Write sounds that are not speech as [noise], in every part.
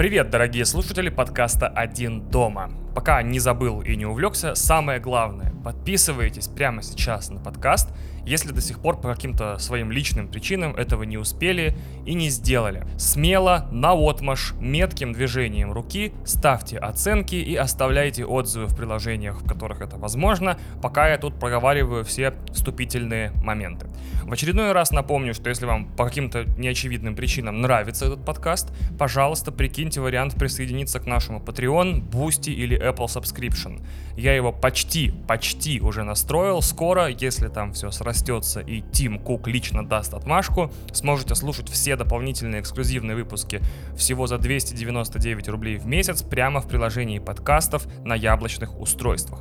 Привет, дорогие слушатели подкаста «Один дома». Пока не забыл и не увлекся, самое главное, подписывайтесь прямо сейчас на подкаст, если до сих пор по каким-то своим личным причинам этого не успели и не сделали. Смело, на отмаш, метким движением руки ставьте оценки и оставляйте отзывы в приложениях, в которых это возможно, пока я тут проговариваю все вступительные моменты. В очередной раз напомню, что если вам по каким-то неочевидным причинам нравится этот подкаст, пожалуйста, прикиньте вариант присоединиться к нашему Patreon, Boosty или Apple Subscription. Я его почти, почти уже настроил. Скоро, если там все срастется и Тим Кук лично даст отмашку, сможете слушать все дополнительные эксклюзивные выпуски всего за 299 рублей в месяц прямо в приложении подкастов на яблочных устройствах.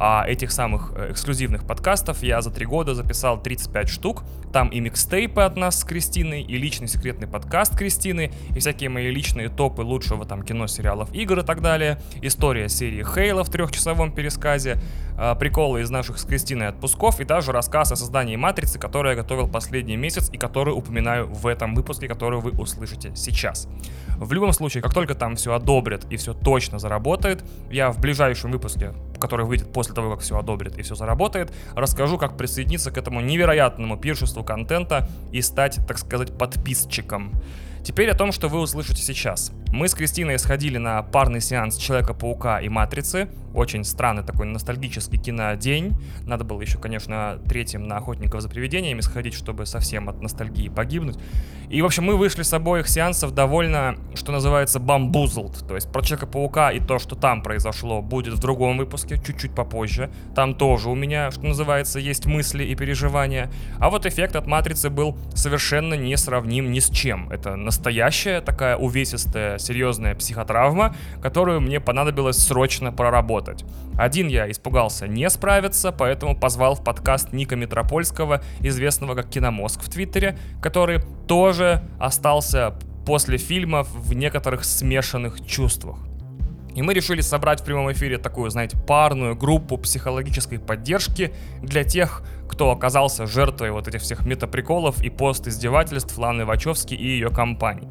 А этих самых э, эксклюзивных подкастов я за три года записал 35 штук. Там и микстейпы от нас с Кристиной, и личный секретный подкаст Кристины, и всякие мои личные топы лучшего там кино, сериалов, игр и так далее. История серии Хейла в трехчасовом пересказе, а, приколы из наших с Кристиной отпусков и даже рассказ о создании Матрицы, который я готовил последний месяц и который упоминаю в этом выпуске, который вы услышите сейчас. В любом случае, как только там все одобрят и все точно заработает, я в ближайшем выпуске, который выйдет после того, как все одобрят и все заработает, расскажу, как присоединиться к этому невероятному пиршеству контента и стать, так сказать, подписчиком. Теперь о том, что вы услышите сейчас. Мы с Кристиной сходили на парный сеанс Человека-паука и Матрицы. Очень странный такой ностальгический кинодень. Надо было еще, конечно, третьим на Охотников за привидениями сходить, чтобы совсем от ностальгии погибнуть. И, в общем, мы вышли с обоих сеансов довольно, что называется, бамбузлд. То есть про Человека-паука и то, что там произошло, будет в другом выпуске, чуть-чуть попозже. Там тоже у меня, что называется, есть мысли и переживания. А вот эффект от Матрицы был совершенно несравним ни с чем. Это настоящая такая увесистая, серьезная психотравма, которую мне понадобилось срочно проработать. Один я испугался не справиться, поэтому позвал в подкаст Ника Метропольского, известного как Киномозг в Твиттере, который тоже остался после фильма в некоторых смешанных чувствах. И мы решили собрать в прямом эфире такую, знаете, парную группу психологической поддержки для тех, кто оказался жертвой вот этих всех метаприколов и пост-издевательств Ланы Вачовски и ее компании.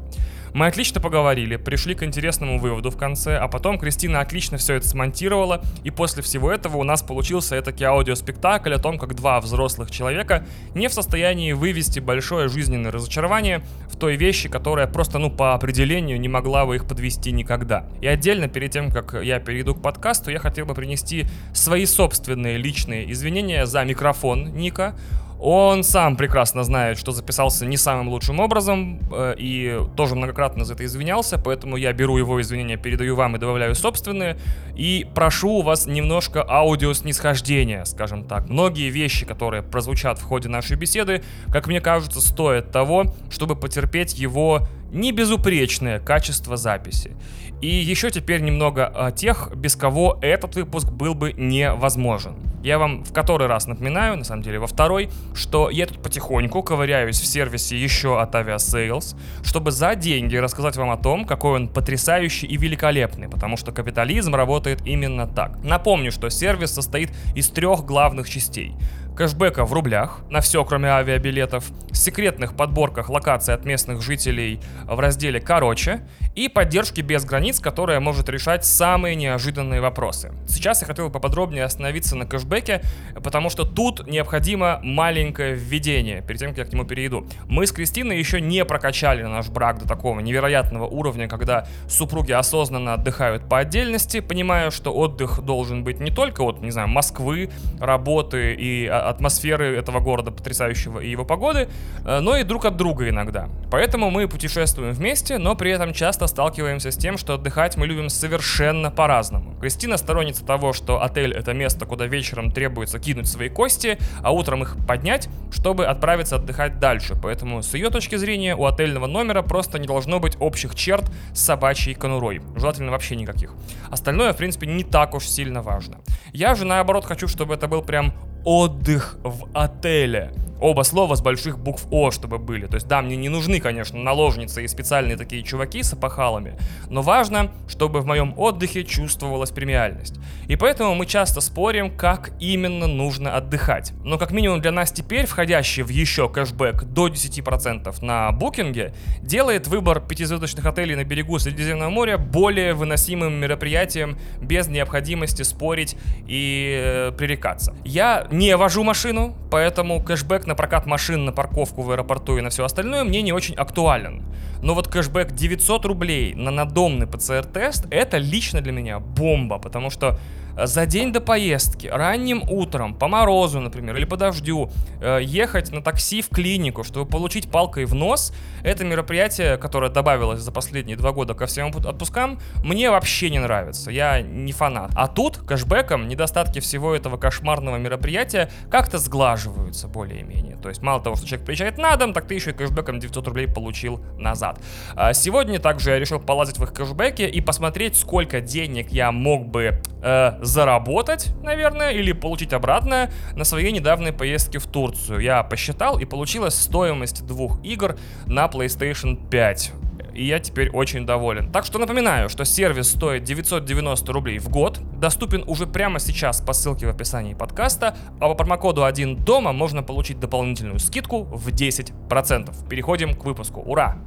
Мы отлично поговорили, пришли к интересному выводу в конце, а потом Кристина отлично все это смонтировала, и после всего этого у нас получился этакий аудиоспектакль о том, как два взрослых человека не в состоянии вывести большое жизненное разочарование в той вещи, которая просто, ну, по определению не могла бы их подвести никогда. И отдельно, перед тем, как я перейду к подкасту, я хотел бы принести свои собственные личные извинения за микрофон Ника. Он сам прекрасно знает, что записался не самым лучшим образом э, и тоже многократно за это извинялся, поэтому я беру его извинения, передаю вам и добавляю собственные. И прошу у вас немножко аудио снисхождения, скажем так. Многие вещи, которые прозвучат в ходе нашей беседы, как мне кажется, стоят того, чтобы потерпеть его не безупречное качество записи. И еще теперь немного о тех, без кого этот выпуск был бы невозможен. Я вам в который раз напоминаю, на самом деле во второй, что я тут потихоньку ковыряюсь в сервисе еще от Aviasales, чтобы за деньги рассказать вам о том, какой он потрясающий и великолепный, потому что капитализм работает именно так. Напомню, что сервис состоит из трех главных частей кэшбэка в рублях на все, кроме авиабилетов, секретных подборках локаций от местных жителей в разделе «Короче» и поддержки без границ, которая может решать самые неожиданные вопросы. Сейчас я хотел бы поподробнее остановиться на кэшбэке, потому что тут необходимо маленькое введение, перед тем, как я к нему перейду. Мы с Кристиной еще не прокачали наш брак до такого невероятного уровня, когда супруги осознанно отдыхают по отдельности, понимая, что отдых должен быть не только от, не знаю, Москвы, работы и а, атмосферы этого города потрясающего и его погоды, э, но и друг от друга иногда. Поэтому мы путешествуем вместе, но при этом часто сталкиваемся с тем, что отдыхать мы любим совершенно по-разному. Кристина сторонница того, что отель это место, куда вечером требуется кинуть свои кости, а утром их поднять, чтобы отправиться отдыхать дальше. Поэтому с ее точки зрения у отельного номера просто не должно быть общих черт с собачьей конурой. Желательно вообще никаких. Остальное, в принципе, не так уж сильно важно. Я же, наоборот, хочу, чтобы это был прям отдых в отеле. Оба слова с больших букв О, чтобы были. То есть, да, мне не нужны, конечно, наложницы и специальные такие чуваки с опахалами, но важно, чтобы в моем отдыхе чувствовалась премиальность. И поэтому мы часто спорим, как именно нужно отдыхать. Но как минимум для нас теперь, входящий в еще кэшбэк до 10% на букинге, делает выбор пятизвездочных отелей на берегу Средиземного моря более выносимым мероприятием без необходимости спорить и э, пререкаться. Я не вожу машину, поэтому кэшбэк на прокат машин, на парковку в аэропорту и на все остальное мне не очень актуален. Но вот кэшбэк 900 рублей на надомный ПЦР-тест это лично для меня бомба, потому что за день до поездки, ранним утром, по морозу, например, или по дождю, э, ехать на такси в клинику, чтобы получить палкой в нос, это мероприятие, которое добавилось за последние два года ко всем отпускам, мне вообще не нравится. Я не фанат. А тут кэшбэком недостатки всего этого кошмарного мероприятия как-то сглаживаются более-менее. То есть мало того, что человек приезжает на дом, так ты еще и кэшбэком 900 рублей получил назад. А сегодня также я решил полазить в их кэшбэке и посмотреть, сколько денег я мог бы э, заработать, наверное, или получить обратно на своей недавней поездке в Турцию. Я посчитал, и получилась стоимость двух игр на PlayStation 5 и я теперь очень доволен. Так что напоминаю, что сервис стоит 990 рублей в год, доступен уже прямо сейчас по ссылке в описании подкаста, а по промокоду 1 дома можно получить дополнительную скидку в 10%. Переходим к выпуску. Ура!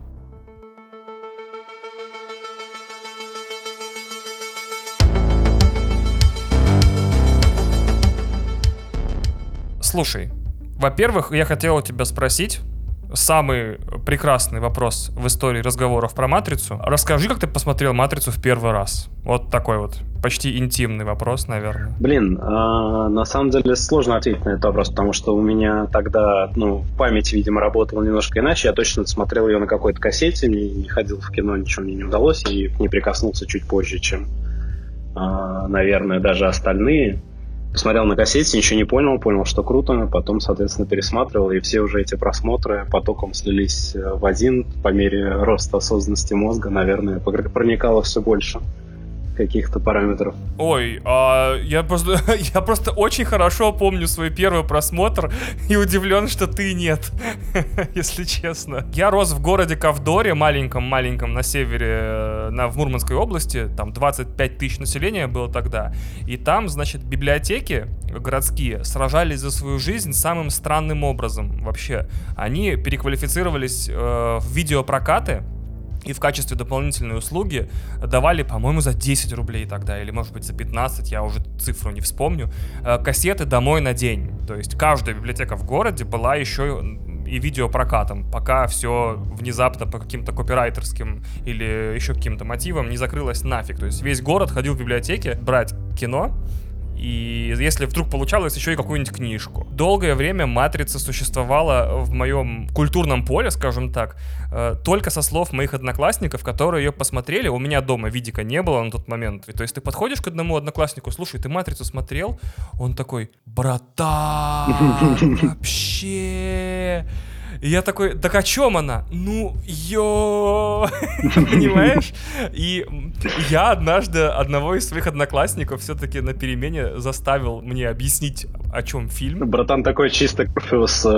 Слушай, во-первых, я хотел у тебя спросить, самый прекрасный вопрос в истории разговоров про «Матрицу». Расскажи, как ты посмотрел «Матрицу» в первый раз. Вот такой вот почти интимный вопрос, наверное. Блин, э, на самом деле сложно ответить на этот вопрос, потому что у меня тогда, ну, память, видимо, работала немножко иначе. Я точно смотрел ее на какой-то кассете, мне не ходил в кино, ничего мне не удалось, и не прикоснулся чуть позже, чем, э, наверное, даже остальные посмотрел на кассете, ничего не понял, понял, что круто, потом, соответственно, пересматривал, и все уже эти просмотры потоком слились э, в один по мере роста осознанности мозга, наверное, проникало все больше каких-то параметров. Ой, а я просто [laughs] я просто очень хорошо помню свой первый просмотр и удивлен, что ты нет, [laughs] если честно. Я рос в городе Ковдоре, маленьком-маленьком на севере, э, на, в Мурманской области, там 25 тысяч населения было тогда, и там, значит, библиотеки городские сражались за свою жизнь самым странным образом вообще. Они переквалифицировались э, в видеопрокаты, и в качестве дополнительной услуги давали, по-моему, за 10 рублей тогда, или может быть за 15, я уже цифру не вспомню, э, кассеты домой на день. То есть каждая библиотека в городе была еще и видеопрокатом, пока все внезапно по каким-то копирайтерским или еще каким-то мотивам не закрылось нафиг. То есть весь город ходил в библиотеке брать кино, и если вдруг получалось, еще и какую-нибудь книжку. Долгое время «Матрица» существовала в моем культурном поле, скажем так, э, только со слов моих одноклассников, которые ее посмотрели. У меня дома видика не было на тот момент. То есть ты подходишь к одному однокласснику, слушай, ты «Матрицу» смотрел? Он такой, братан, [laughs] вообще... И я такой, так о чем она? Ну, ё, [laughs] понимаешь? И я однажды одного из своих одноклассников все-таки на перемене заставил мне объяснить, о чем фильм. Братан такой чисто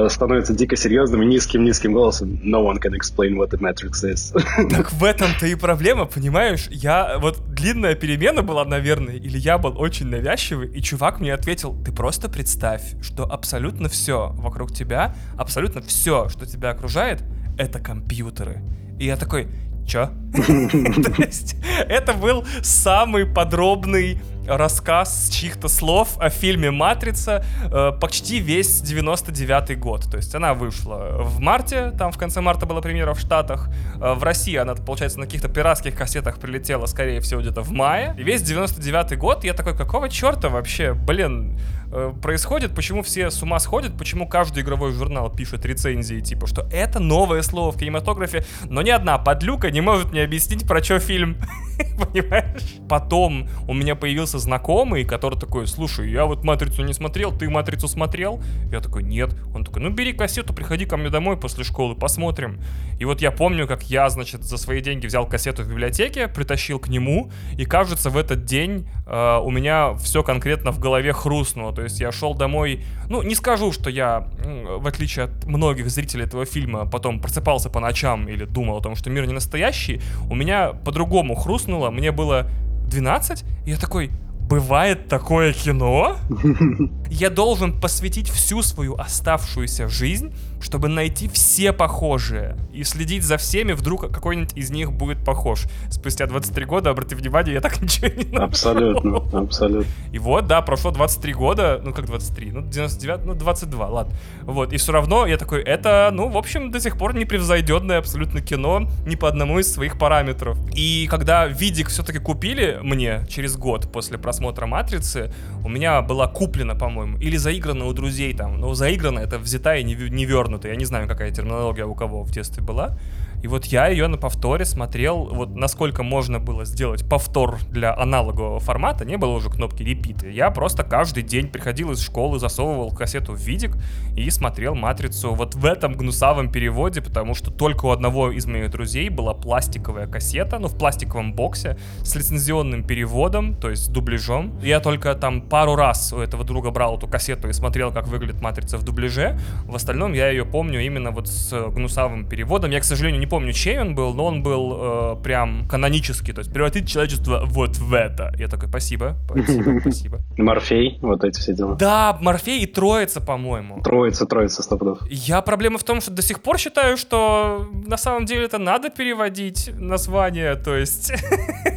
становится дико серьезным и низким-низким голосом. No one can explain what the Matrix is. [laughs] Так в этом-то и проблема, понимаешь? Я, вот длинная перемена была, наверное, или я был очень навязчивый, и чувак мне ответил, ты просто представь, что абсолютно все вокруг тебя, абсолютно все, что тебя окружает, это компьютеры. И я такой, чё? [laughs] То есть это был самый подробный рассказ чьих-то слов о фильме «Матрица» э, почти весь 99-й год. То есть она вышла в марте, там в конце марта была премьера в Штатах. Э, в России она, получается, на каких-то пиратских кассетах прилетела, скорее всего, где-то в мае. И весь 99-й год я такой, какого черта вообще, блин, э, происходит, почему все с ума сходят, почему каждый игровой журнал пишет рецензии, типа, что это новое слово в кинематографе, но ни одна подлюка не может мне объяснить, про что фильм. [laughs] Понимаешь? Потом у меня появился знакомый, который такой, слушай, я вот «Матрицу» не смотрел, ты «Матрицу» смотрел? Я такой, нет. Он такой, ну бери кассету, приходи ко мне домой после школы, посмотрим. И вот я помню, как я, значит, за свои деньги взял кассету в библиотеке, притащил к нему, и кажется, в этот день э, у меня все конкретно в голове хрустнуло. То есть я шел домой, ну, не скажу, что я, в отличие от многих зрителей этого фильма, потом просыпался по ночам или думал о том, что мир не настоящий, у меня по-другому хрустнуло, мне было 12, и я такой, бывает такое кино? [laughs] Я должен посвятить всю свою оставшуюся жизнь чтобы найти все похожие и следить за всеми, вдруг какой-нибудь из них будет похож. Спустя 23 года, обрати внимание, я так [laughs] ничего не нашел. Абсолютно, абсолютно. И вот, да, прошло 23 года, ну как 23, ну 99, ну 22, ладно. Вот, и все равно я такой, это, ну, в общем, до сих пор непревзойденное абсолютно кино, ни по одному из своих параметров. И когда видик все-таки купили мне через год после просмотра «Матрицы», у меня была куплена, по-моему, или заиграна у друзей там, ну, заиграна, это взята и не, не вернута развернуто. Я не знаю, какая терминология у кого в детстве была. И вот я ее на повторе смотрел, вот насколько можно было сделать повтор для аналогового формата, не было уже кнопки repeat. Я просто каждый день приходил из школы, засовывал кассету в видик и смотрел «Матрицу» вот в этом гнусавом переводе, потому что только у одного из моих друзей была пластиковая кассета, ну, в пластиковом боксе, с лицензионным переводом, то есть с дубляжом. Я только там пару раз у этого друга брал эту кассету и смотрел, как выглядит «Матрица» в дубляже. В остальном я ее помню именно вот с гнусавым переводом. Я, к сожалению, не помню, чей он был, но он был э, прям канонический, то есть превратить человечество вот в это. Я такой, спасибо, спасибо, [laughs] спасибо. Морфей, вот эти все дела. Да, Морфей и Троица, по-моему. Троица, Троица, сто Я проблема в том, что до сих пор считаю, что на самом деле это надо переводить название, то есть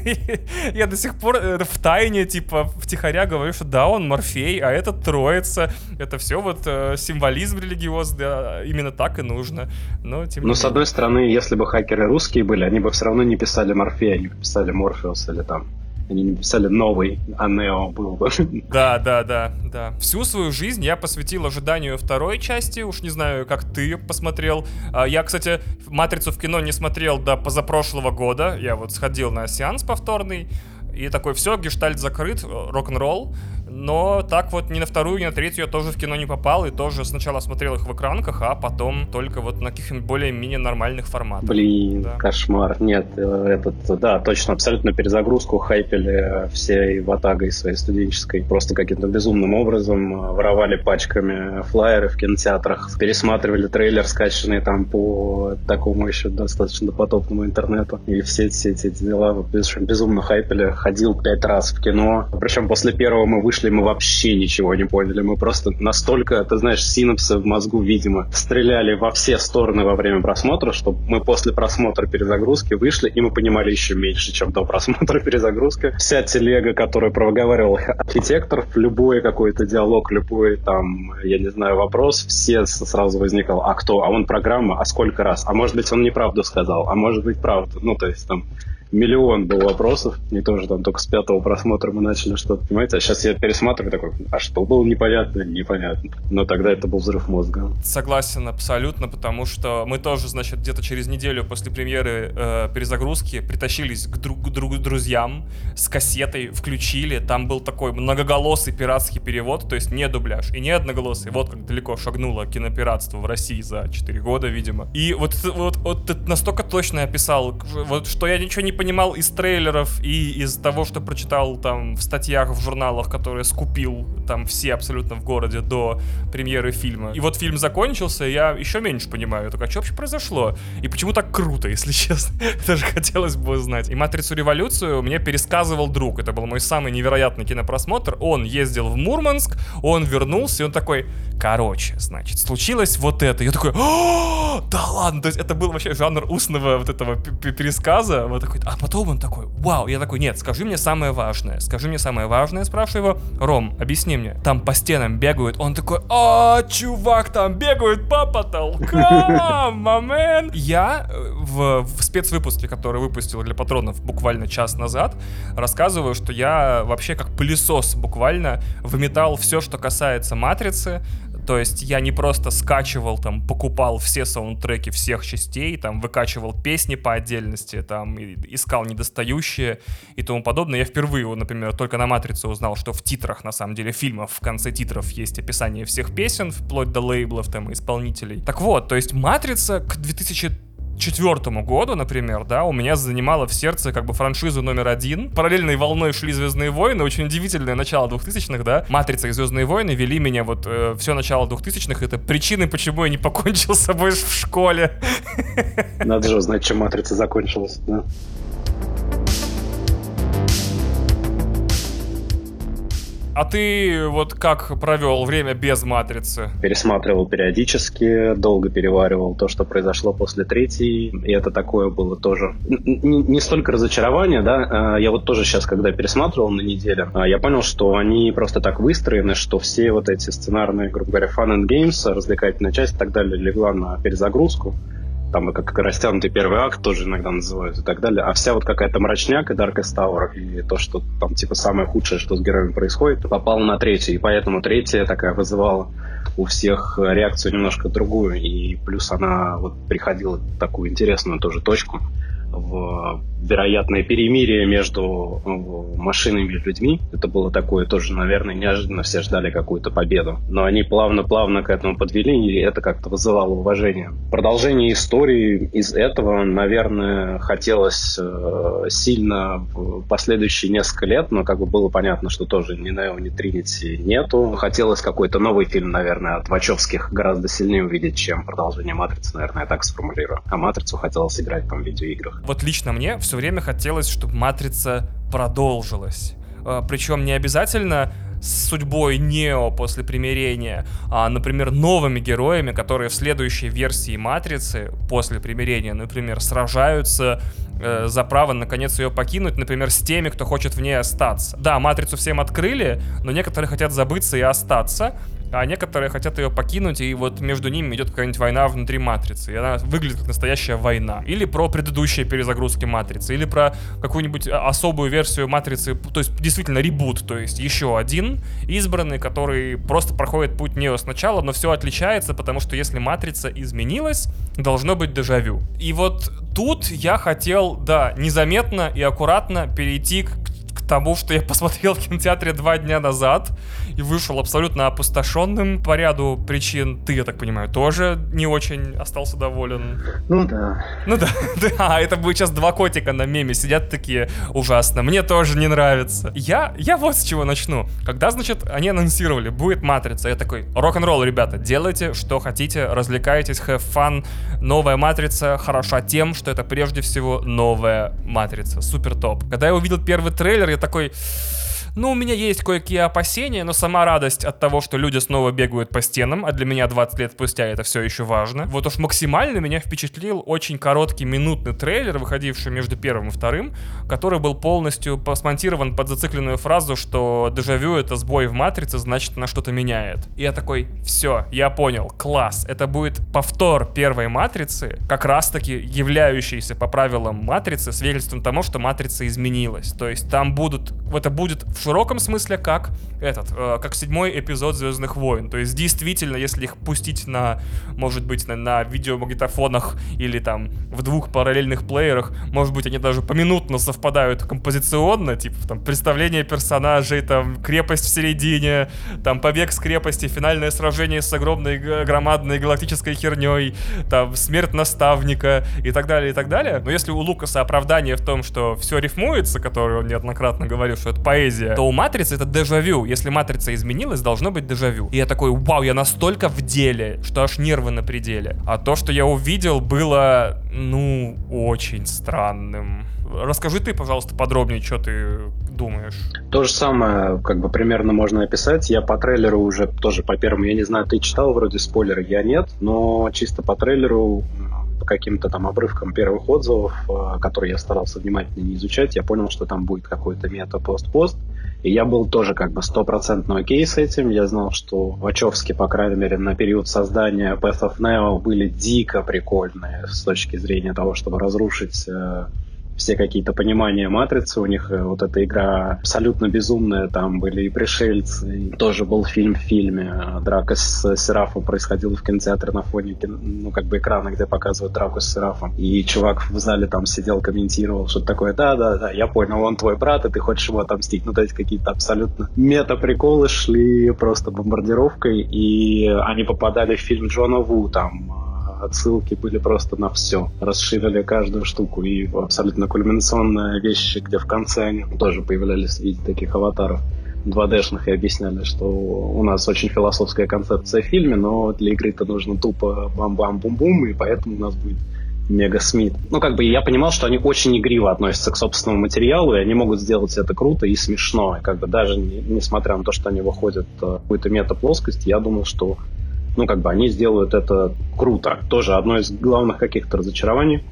[laughs] я до сих пор э, в тайне, типа, втихаря говорю, что да, он Морфей, а это Троица. Это все вот э, символизм религиозный, а именно так и нужно. Но, тем Но с одной стороны, если если бы хакеры русские были, они бы все равно не писали Морфея, они бы писали Морфеус или там они не писали новый, а Нео был бы. [laughs] Да, да, да, да. Всю свою жизнь я посвятил ожиданию второй части. Уж не знаю, как ты посмотрел. А, я, кстати, «Матрицу» в кино не смотрел до позапрошлого года. Я вот сходил на сеанс повторный. И такой, все, гештальт закрыт, рок-н-ролл. Но так вот ни на вторую, ни на третью я тоже в кино не попал, и тоже сначала смотрел их в экранках, а потом только вот на каких-нибудь более-менее нормальных форматах. Блин, да. кошмар. Нет, э, этот, да, точно, абсолютно перезагрузку хайпели всей ватагой своей студенческой. Просто каким-то безумным образом э, воровали пачками флайеры в кинотеатрах, пересматривали трейлер, скачанный там по такому еще достаточно потопному интернету. И все эти, все эти дела безумно хайпели. Ходил пять раз в кино. Причем после первого мы вышли вышли, мы вообще ничего не поняли. Мы просто настолько, ты знаешь, синапсы в мозгу, видимо, стреляли во все стороны во время просмотра, что мы после просмотра перезагрузки вышли, и мы понимали еще меньше, чем до просмотра [laughs] перезагрузки. Вся телега, которую проговаривал архитектор, любой какой-то диалог, любой там, я не знаю, вопрос, все сразу возникал, а кто? А он программа? А сколько раз? А может быть, он неправду сказал? А может быть, правду? Ну, то есть там миллион был вопросов. Не тоже там только с пятого просмотра мы начали что-то понимать. А сейчас я пересматриваю такой, а что было непонятно? Непонятно. Но тогда это был взрыв мозга. Согласен абсолютно, потому что мы тоже, значит, где-то через неделю после премьеры э, перезагрузки притащились к друг, друг друзьям с кассетой, включили. Там был такой многоголосый пиратский перевод, то есть не дубляж и не одноголосый. Вот как далеко шагнуло кинопиратство в России за 4 года, видимо. И вот, вот, вот ты настолько точно описал, вот, что я ничего не понимал из трейлеров и из того, что прочитал там в статьях, в журналах, которые скупил там все абсолютно в городе до премьеры фильма. И вот фильм закончился, я еще меньше понимаю. Такой, а что вообще произошло? И почему так круто, [laughs] если честно? Даже хотелось бы узнать. И «Матрицу революцию» мне пересказывал друг. Это был мой самый невероятный кинопросмотр. Он ездил в Мурманск, он вернулся, и он такой, короче, значит, случилось вот это. Я такой, да ладно, то есть это был вообще жанр устного вот этого пересказа. Вот такой, а потом он такой, вау, я такой, нет, скажи мне самое важное, скажи мне самое важное, спрашиваю его, Ром, объясни мне, там по стенам бегают, он такой, а, чувак, там бегают по потолкам, [laughs] мамен. Я э, в, в спецвыпуске, который выпустил для патронов буквально час назад, рассказываю, что я вообще как пылесос буквально выметал все, что касается матрицы, То есть я не просто скачивал, там, покупал все саундтреки всех частей, там, выкачивал песни по отдельности, там, искал недостающие и тому подобное. Я впервые, например, только на «Матрице» узнал, что в титрах, на самом деле, фильмов, в конце титров есть описание всех песен, вплоть до лейблов, там, исполнителей. Так вот, то есть «Матрица» к 2000 четвертому году, например, да, у меня занимала в сердце как бы франшизу номер один. Параллельной волной шли «Звездные войны», очень удивительное начало 2000-х, да. «Матрица» и «Звездные войны» вели меня вот э, все начало 2000-х. Это причины, почему я не покончил с собой в школе. Надо же узнать, чем «Матрица» закончилась, да. А ты вот как провел время без «Матрицы»? Пересматривал периодически, долго переваривал то, что произошло после третьей, и это такое было тоже... Не, не столько разочарование, да, а я вот тоже сейчас, когда пересматривал на неделе, а я понял, что они просто так выстроены, что все вот эти сценарные, грубо говоря, fun and games, развлекательная часть и так далее легла на перезагрузку там как растянутый первый акт тоже иногда называют и так далее. А вся вот какая-то мрачняк и Darkest Tower и то, что там типа самое худшее, что с героями происходит, попало на третью. И поэтому третья такая вызывала у всех реакцию немножко другую. И плюс она вот приходила в такую интересную тоже точку в вероятное перемирие между э, машинами и людьми. Это было такое тоже, наверное, неожиданно все ждали какую-то победу. Но они плавно-плавно к этому подвели, и это как-то вызывало уважение. Продолжение истории из этого, наверное, хотелось э, сильно в последующие несколько лет, но как бы было понятно, что тоже ни Нео, ни Тринити нету. Хотелось какой-то новый фильм, наверное, от Вачовских гораздо сильнее увидеть, чем продолжение Матрицы, наверное, я так сформулирую. А Матрицу хотелось играть там в видеоиграх. Вот лично мне все время хотелось, чтобы Матрица продолжилась. А, Причем не обязательно с судьбой Нео после примирения, а, например, новыми героями, которые в следующей версии Матрицы после примирения, например, сражаются э, за право наконец ее покинуть, например, с теми, кто хочет в ней остаться. Да, Матрицу всем открыли, но некоторые хотят забыться и остаться, а некоторые хотят ее покинуть, и вот между ними идет какая-нибудь война внутри Матрицы, и она выглядит как настоящая война. Или про предыдущие перезагрузки Матрицы, или про какую-нибудь а, особую версию Матрицы, то есть действительно ребут, то есть еще один избранный, который просто проходит путь Нео сначала, но все отличается, потому что если Матрица изменилась, должно быть дежавю. И вот тут я хотел, да, незаметно и аккуратно перейти к тому, что я [laughs] посмотрел в кинотеатре два дня назад и вышел абсолютно опустошенным по ряду причин. Ты, я так понимаю, тоже не очень остался доволен. Ну да. Ну да, [laughs] да, это будет сейчас два котика на меме сидят такие ужасно. Мне тоже не нравится. Я, я вот с чего начну. Когда, значит, они анонсировали, будет Матрица, я такой, рок-н-ролл, ребята, делайте, что хотите, развлекайтесь, have fun. Новая Матрица хороша тем, что это прежде всего новая Матрица. Супер топ. Когда я увидел первый трейлер, такой... Ну, у меня есть кое-какие опасения, но сама радость от того, что люди снова бегают по стенам, а для меня 20 лет спустя это все еще важно. Вот уж максимально меня впечатлил очень короткий минутный трейлер, выходивший между первым и вторым, который был полностью смонтирован под зацикленную фразу, что дежавю это сбой в матрице, значит она что-то меняет. И я такой, все, я понял, класс, это будет повтор первой матрицы, как раз таки являющийся по правилам матрицы свидетельством тому, что матрица изменилась. То есть там будут, это будет в широком смысле как этот, э, как седьмой эпизод Звездных войн. То есть действительно, если их пустить на, может быть, на, на видеомагнитофонах или там в двух параллельных плеерах, может быть, они даже поминутно совпадают композиционно, типа там представление персонажей, там крепость в середине, там побег с крепости, финальное сражение с огромной громадной галактической херней, там смерть наставника и так далее, и так далее. Но если у Лукаса оправдание в том, что все рифмуется, которое он неоднократно говорил, что это поэзия, то у Матрицы это дежавю. Если Матрица изменилась, должно быть дежавю. И я такой, вау, я настолько в деле, что аж нервы на пределе. А то, что я увидел, было, ну, очень странным. Расскажи ты, пожалуйста, подробнее, что ты думаешь. То же самое, как бы примерно можно описать. Я по трейлеру уже тоже по первому, я не знаю, ты читал вроде спойлеры, я нет, но чисто по трейлеру каким-то там обрывкам первых отзывов, э, которые я старался внимательно не изучать, я понял, что там будет какой-то мета-пост-пост. И я был тоже как бы стопроцентно окей с этим. Я знал, что Вачовски, по крайней мере, на период создания Path of Neo были дико прикольные с точки зрения того, чтобы разрушить э, все какие-то понимания матрицы. У них э, вот эта игра абсолютно безумная. Там были и пришельцы, и тоже был фильм в фильме. Драка с Серафом происходила в кинотеатре на фоне ну, как бы экрана, где показывают драку с Серафом. И чувак в зале там сидел, комментировал, что такое, да-да-да, я понял, он твой брат, и ты хочешь его отомстить. Ну, то есть какие-то абсолютно мета-приколы шли просто бомбардировкой, и они попадали в фильм Джона Ву, там отсылки были просто на все. Расширили каждую штуку. И абсолютно кульминационная вещь, где в конце они тоже появлялись в виде таких аватаров 2D-шных и объясняли, что у нас очень философская концепция в фильме, но для игры-то нужно тупо бам-бам-бум-бум, и поэтому у нас будет Мега Смит. Ну, как бы я понимал, что они очень игриво относятся к собственному материалу, и они могут сделать это круто и смешно. И как бы даже не, несмотря на то, что они выходят в какую-то мета-плоскость, я думал, что ну, как бы они сделают это круто. Тоже одно из главных каких-то разочарований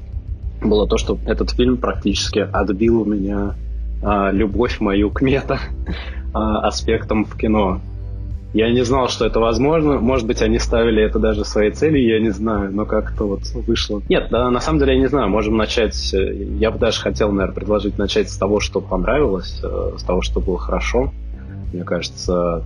было то, что этот фильм практически отбил у меня а, любовь мою к мета [laughs] а, аспектам в кино. Я не знал, что это возможно. Может быть, они ставили это даже своей целью, я не знаю, но как-то вот вышло. Нет, да, на самом деле я не знаю. Можем начать. Э, я бы даже хотел, наверное, предложить начать с того, что понравилось, э, с того, что было хорошо. Мне кажется,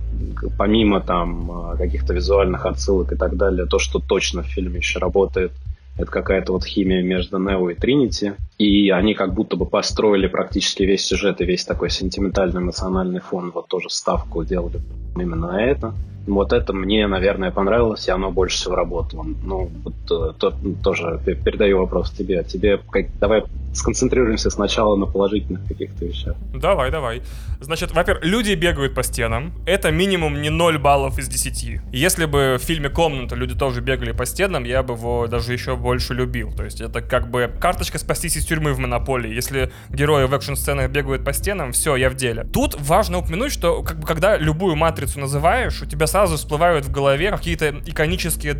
помимо там а, каких-то визуальных отсылок и так далее, то, что точно в фильме еще работает, это какая-то вот химия между Нео и Тринити. И они как будто бы построили практически весь сюжет и весь такой сентиментальный эмоциональный фон. Вот тоже ставку делали именно на это. Вот это мне, наверное, понравилось, и оно больше всего работало. Ну, вот, э, то, тоже передаю вопрос тебе. Тебе как, давай сконцентрируемся сначала на положительных каких-то вещах. Давай, давай. Значит, во-первых, люди бегают по стенам. Это минимум не 0 баллов из 10. Если бы в фильме «Комната» люди тоже бегали по стенам, я бы его даже еще больше любил. То есть это как бы карточка спастись из тюрьмы в «Монополии». Если герои в экшн-сценах бегают по стенам, все, я в деле. Тут важно упомянуть, что как бы, когда любую матрицу называешь, у тебя сразу всплывают в голове какие-то иконические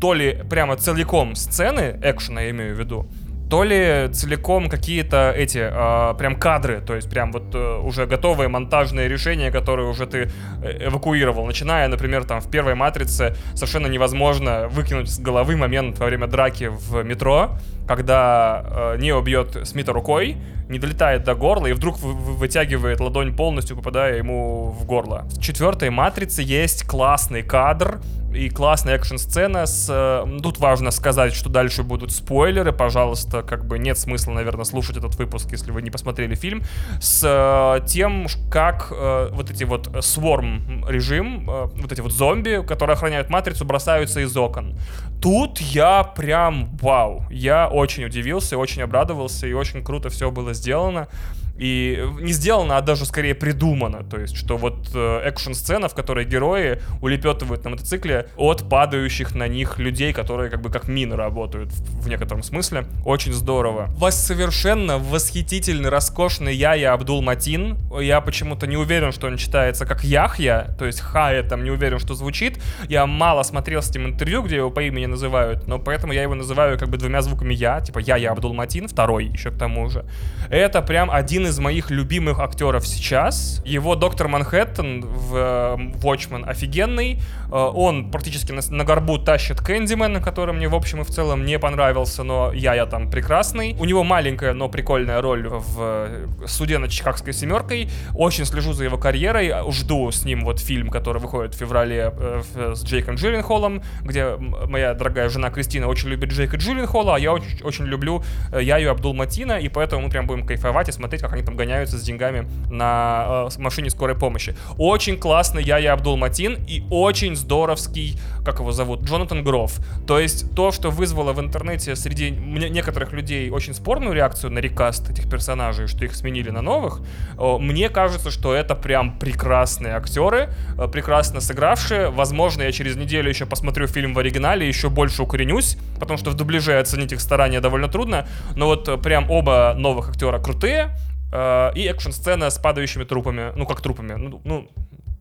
то ли прямо целиком сцены экшена, я имею в виду, то ли целиком какие-то эти э, прям кадры, то есть прям вот э, уже готовые монтажные решения, которые уже ты э, эвакуировал. Начиная, например, там в первой матрице совершенно невозможно выкинуть с головы момент во время драки в метро, когда э, Нео бьет Смита рукой, не долетает до горла и вдруг вытягивает ладонь полностью, попадая ему в горло. В четвертой матрице есть классный кадр, и классная экшн-сцена с... Э, тут важно сказать, что дальше будут спойлеры, пожалуйста, как бы нет смысла, наверное, слушать этот выпуск, если вы не посмотрели фильм, с э, тем, как э, вот эти вот сворм режим, вот эти вот зомби, которые охраняют матрицу, бросаются из окон. Тут я прям вау, я очень удивился, очень обрадовался, и очень круто все было сделано. И не сделано, а даже скорее придумано. То есть, что вот э, экшн-сцена, в которой герои улепетывают на мотоцикле от падающих на них людей, которые как бы как мины работают в, в некотором смысле. Очень здорово. Вас совершенно восхитительный, роскошный Яя Абдул Матин. Я почему-то не уверен, что он читается как Яхья, то есть Ха я там не уверен, что звучит. Я мало смотрел с ним интервью, где его по имени называют, но поэтому я его называю как бы двумя звуками Я, типа Яя Абдул Матин, второй еще к тому же. Это прям один из моих любимых актеров сейчас. Его доктор Манхэттен в э, Watchmen офигенный. Э, он практически на, на горбу тащит Кэндимена, который мне в общем и в целом не понравился, но я, я там прекрасный. У него маленькая, но прикольная роль в э, суде над Чикагской семеркой. Очень слежу за его карьерой. Жду с ним вот фильм, который выходит в феврале с Джейком Джилленхолом, где моя дорогая жена Кристина очень любит Джейка Джилленхола, а я очень, очень люблю Яю Абдул Матина, и поэтому мы прям будем кайфовать и смотреть, как они там гоняются с деньгами на э, машине скорой помощи. Очень классный Яя Абдул Матин и очень здоровский, как его зовут, Джонатан Гроф. То есть то, что вызвало в интернете среди некоторых людей очень спорную реакцию на рекаст этих персонажей, что их сменили на новых, э, мне кажется, что это прям прекрасные актеры, э, прекрасно сыгравшие. Возможно, я через неделю еще посмотрю фильм в оригинале, еще больше укоренюсь, потому что в дубляже оценить их старания довольно трудно. Но вот прям оба новых актера крутые. Э, и экшн-сцена с падающими трупами. Ну, как трупами. Ну, ну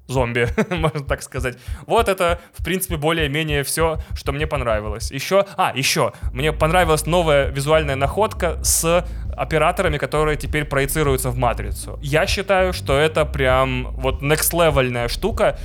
зомби, [laughs] можно так сказать. Вот это, в принципе, более-менее все, что мне понравилось. Еще, а, еще, мне понравилась новая визуальная находка с операторами, которые теперь проецируются в матрицу. Я считаю, что это прям вот next levelная штука.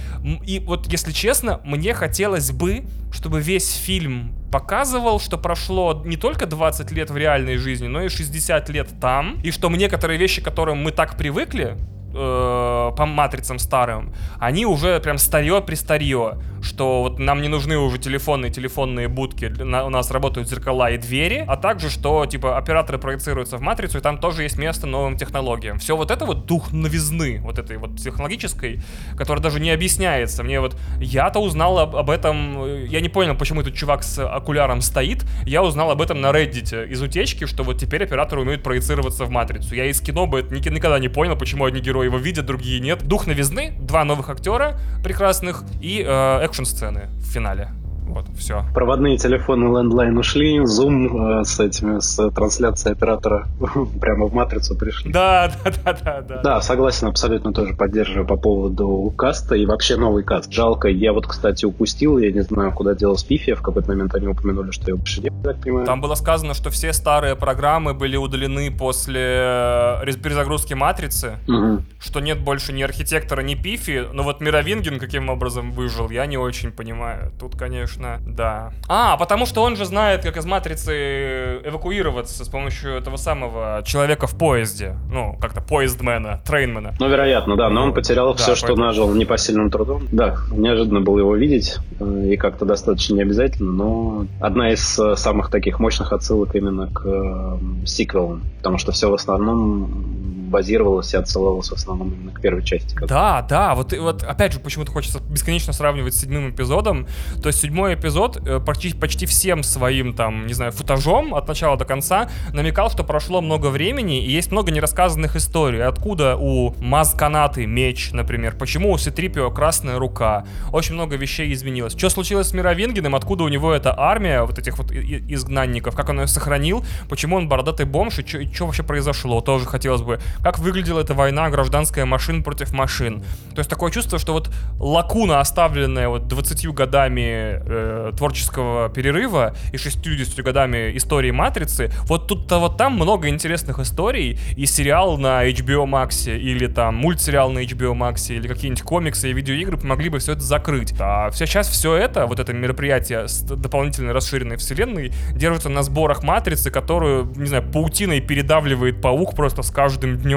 И вот, если честно, мне хотелось бы, чтобы весь фильм показывал, что прошло не только 20 лет в реальной жизни, но и 60 лет там, и что некоторые вещи, к которым мы так привыкли, э, по матрицам старым, они уже прям старье при старье, что вот нам не нужны уже телефонные телефонные будки, на, у нас работают зеркала и двери, а также, что типа операторы проецируются в матрицу, и там тоже есть место новым технологиям. Все вот это вот дух новизны, вот этой вот технологической, которая даже не объясняется. Мне вот, я-то узнал об, об этом, я не понял, почему этот чувак с окуляром стоит, я узнал об этом на Reddit из утечки, что вот теперь операторы умеют проецироваться в матрицу. Я из кино бы это никогда не понял, почему одни герои его видят, другие нет. Дух новизны, два новых актера прекрасных и э, экшн-сцены в финале. Вот, все. Проводные телефоны Landline ушли, Zoom э, с этими, с трансляцией оператора [laughs] прямо в матрицу пришли. Да, [laughs] да, да, да, да. Да, согласен, абсолютно тоже поддерживаю по поводу каста и вообще новый каст. Жалко, я вот, кстати, упустил, я не знаю, куда делась Пифи, в какой-то момент они упомянули, что его больше нет, так понимаю. Там было сказано, что все старые программы были удалены после э, перезагрузки матрицы, Угу. что нет больше ни архитектора, ни Пифи, но вот Мировингин каким образом выжил, я не очень понимаю. Тут, конечно, да. А, потому что он же знает, как из матрицы эвакуироваться с помощью этого самого человека в поезде. Ну, как-то поездмена, трейнмена. Ну, вероятно, да, но он потерял Да, все, что поэтому- нажил непосильным трудом. Да, неожиданно было его видеть, э, и как-то достаточно необязательно, но одна из э, самых таких мощных отсылок именно к э, сиквелам, потому что все в основном базировалось и отсылалось в основном именно к первой части. как- Да, да, вот, вот опять же почему-то хочется бесконечно сравнивать с седьмым эпизодом. То есть седьмой эпизод э, почти, почти всем своим там, не знаю, футажом от начала до конца намекал, что прошло много времени и есть много нерассказанных историй. Откуда у Маз канаты меч, например, почему у Ситрипио красная рука. Очень много вещей изменилось. Что случилось с Мировингиным, откуда у него эта армия вот этих вот изгнанников, как он ее сохранил, почему он бородатый бомж и что вообще произошло, тоже хотелось бы. Как выглядела эта война, гражданская машин против машин. То есть такое чувство, что вот лакуна, оставленная вот 20 годами э, творческого перерыва и 60 годами истории Матрицы, вот тут-то вот там много интересных историй, и сериал на HBO Max, или там мультсериал на HBO Max, или какие-нибудь комиксы и видеоигры помогли бы все это закрыть. А сейчас все это, вот это мероприятие с дополнительной расширенной вселенной, держится на сборах Матрицы, которую, не знаю, паутиной передавливает паук просто с каждым днем.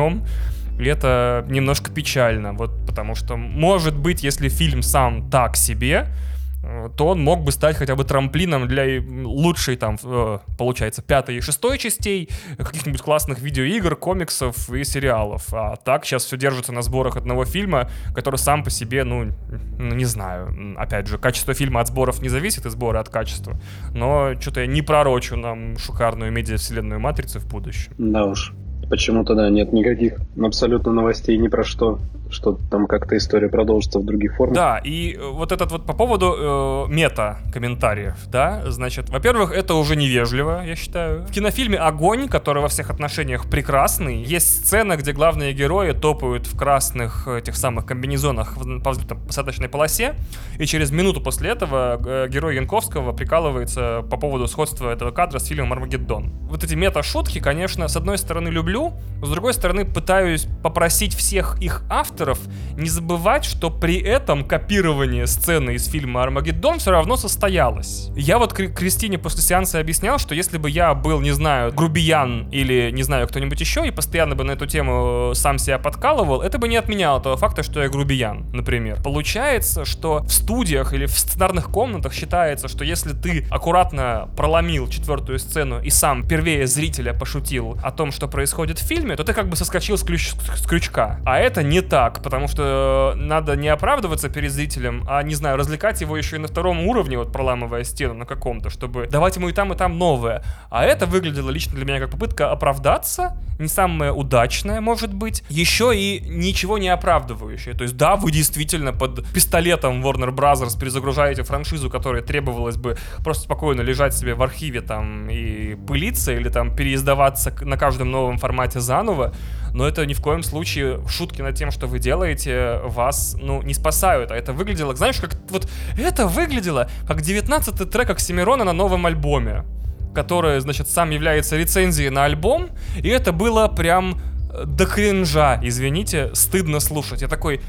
И это немножко печально, вот потому что, может быть, если фильм сам так себе, э, то он мог бы стать хотя бы трамплином для лучшей там, э, получается, пятой и шестой частей, каких-нибудь классных видеоигр, комиксов и сериалов. А так сейчас все держится на сборах одного фильма, который сам по себе, ну, ну, не знаю. Опять же, качество фильма от сборов не зависит, и сборы от качества. Но что-то я не пророчу нам шикарную медиа-вселенную Матрицы в будущем. Да уж. Почему-то, да, нет никаких абсолютно новостей ни про что, что там как-то история продолжится в других формах. Да, и э, вот этот вот по поводу э, мета-комментариев, да, значит, во-первых, это уже невежливо, я считаю. В кинофильме «Огонь», который во всех отношениях прекрасный, есть сцена, где главные герои топают в красных этих самых комбинезонах по взлетно- посадочной полосе, и через минуту после этого э, герой Янковского прикалывается по поводу сходства этого кадра с фильмом «Армагеддон». Вот эти мета-шутки, конечно, с одной стороны люблю, с другой стороны пытаюсь попросить всех их авторов не забывать, что при этом копирование сцены из фильма «Армагеддон» все равно состоялось. Я вот Кри- Кристине после сеанса объяснял, что если бы я был, не знаю, грубиян или, не знаю, кто-нибудь еще, и постоянно бы на эту тему э, сам себя подкалывал, это бы не отменяло того факта, что я грубиян, например. Получается, что в студиях или в сценарных комнатах считается, что если ты аккуратно проломил четвертую сцену и сам первее зрителя пошутил о том, что происходит в фильме, то ты как бы соскочил с, ключ- с крючка. А это не так, потому что надо не оправдываться перед зрителем, а, не знаю, развлекать его еще и на втором уровне, вот проламывая стену на каком-то, чтобы давать ему и там, и там новое. А это выглядело лично для меня как попытка оправдаться, не самая удачная, может быть, еще и ничего не оправдывающая. То есть, да, вы действительно под пистолетом Warner Brothers перезагружаете франшизу, которая требовалось бы просто спокойно лежать себе в архиве там и пылиться, или там переиздаваться на каждом новом формате заново, но это ни в коем случае шутки над тем, что вы делаете, вас, ну, не спасают. А это выглядело, знаешь, как вот это выглядело как 19-й трек Оксимирона на новом альбоме который, значит, сам является рецензией на альбом, и это было прям э, до кринжа, извините, стыдно слушать. Я такой,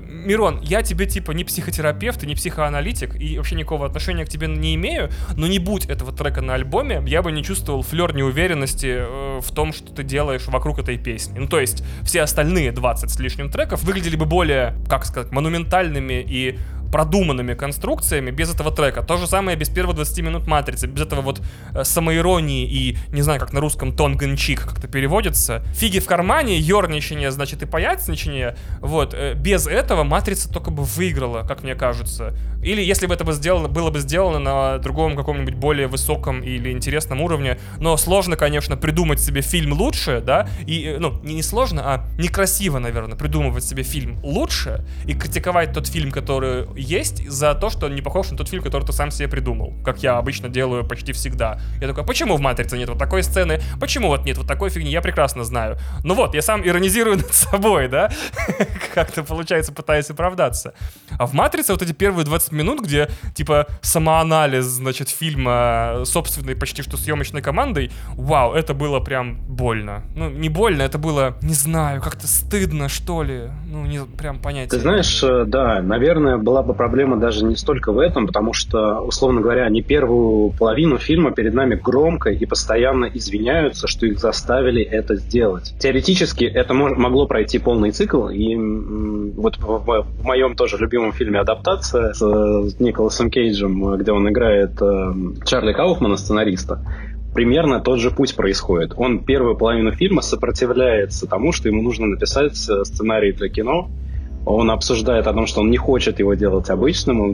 Мирон, я тебе типа не психотерапевт и не психоаналитик, и вообще никакого отношения к тебе не имею, но не будь этого трека на альбоме, я бы не чувствовал флер неуверенности э, в том, что ты делаешь вокруг этой песни. Ну, то есть, все остальные 20 с лишним треков выглядели бы более, как сказать, монументальными и продуманными конструкциями без этого трека. То же самое без первых 20 минут Матрицы, без этого вот э, самоиронии и, не знаю, как на русском тонгенчик как-то переводится. Фиги в кармане, ерничание, значит, и паяцничание. Вот, э, без этого Матрица только бы выиграла, как мне кажется. Или если бы это бы сделано, было бы сделано на другом каком-нибудь более высоком или интересном уровне. Но сложно, конечно, придумать себе фильм лучше, да, и, э, ну, не, не сложно, а некрасиво, наверное, придумывать себе фильм лучше и критиковать тот фильм, который есть за то, что он не похож на тот фильм, который ты сам себе придумал, как я обычно делаю почти всегда. Я такой, почему в «Матрице» нет вот такой сцены, почему вот нет вот такой фигни, я прекрасно знаю. Ну вот, я сам иронизирую [laughs] над собой, да, [laughs] как-то получается пытаюсь оправдаться. А в «Матрице» вот эти первые 20 минут, где типа самоанализ, значит, фильма собственной почти что съемочной командой, вау, это было прям больно. Ну, не больно, это было, не знаю, как-то стыдно, что ли. Ну, не прям понять. Ты знаешь, э, да, наверное, была бы проблема даже не столько в этом, потому что, условно говоря, они первую половину фильма перед нами громко и постоянно извиняются, что их заставили это сделать. Теоретически это могло пройти полный цикл, и вот в, моем тоже любимом фильме «Адаптация» с Николасом Кейджем, где он играет э, Чарли Кауфмана, сценариста, примерно тот же путь происходит. Он первую половину фильма сопротивляется тому, что ему нужно написать э, сценарий для кино, он обсуждает о том, что он не хочет его делать обычным, он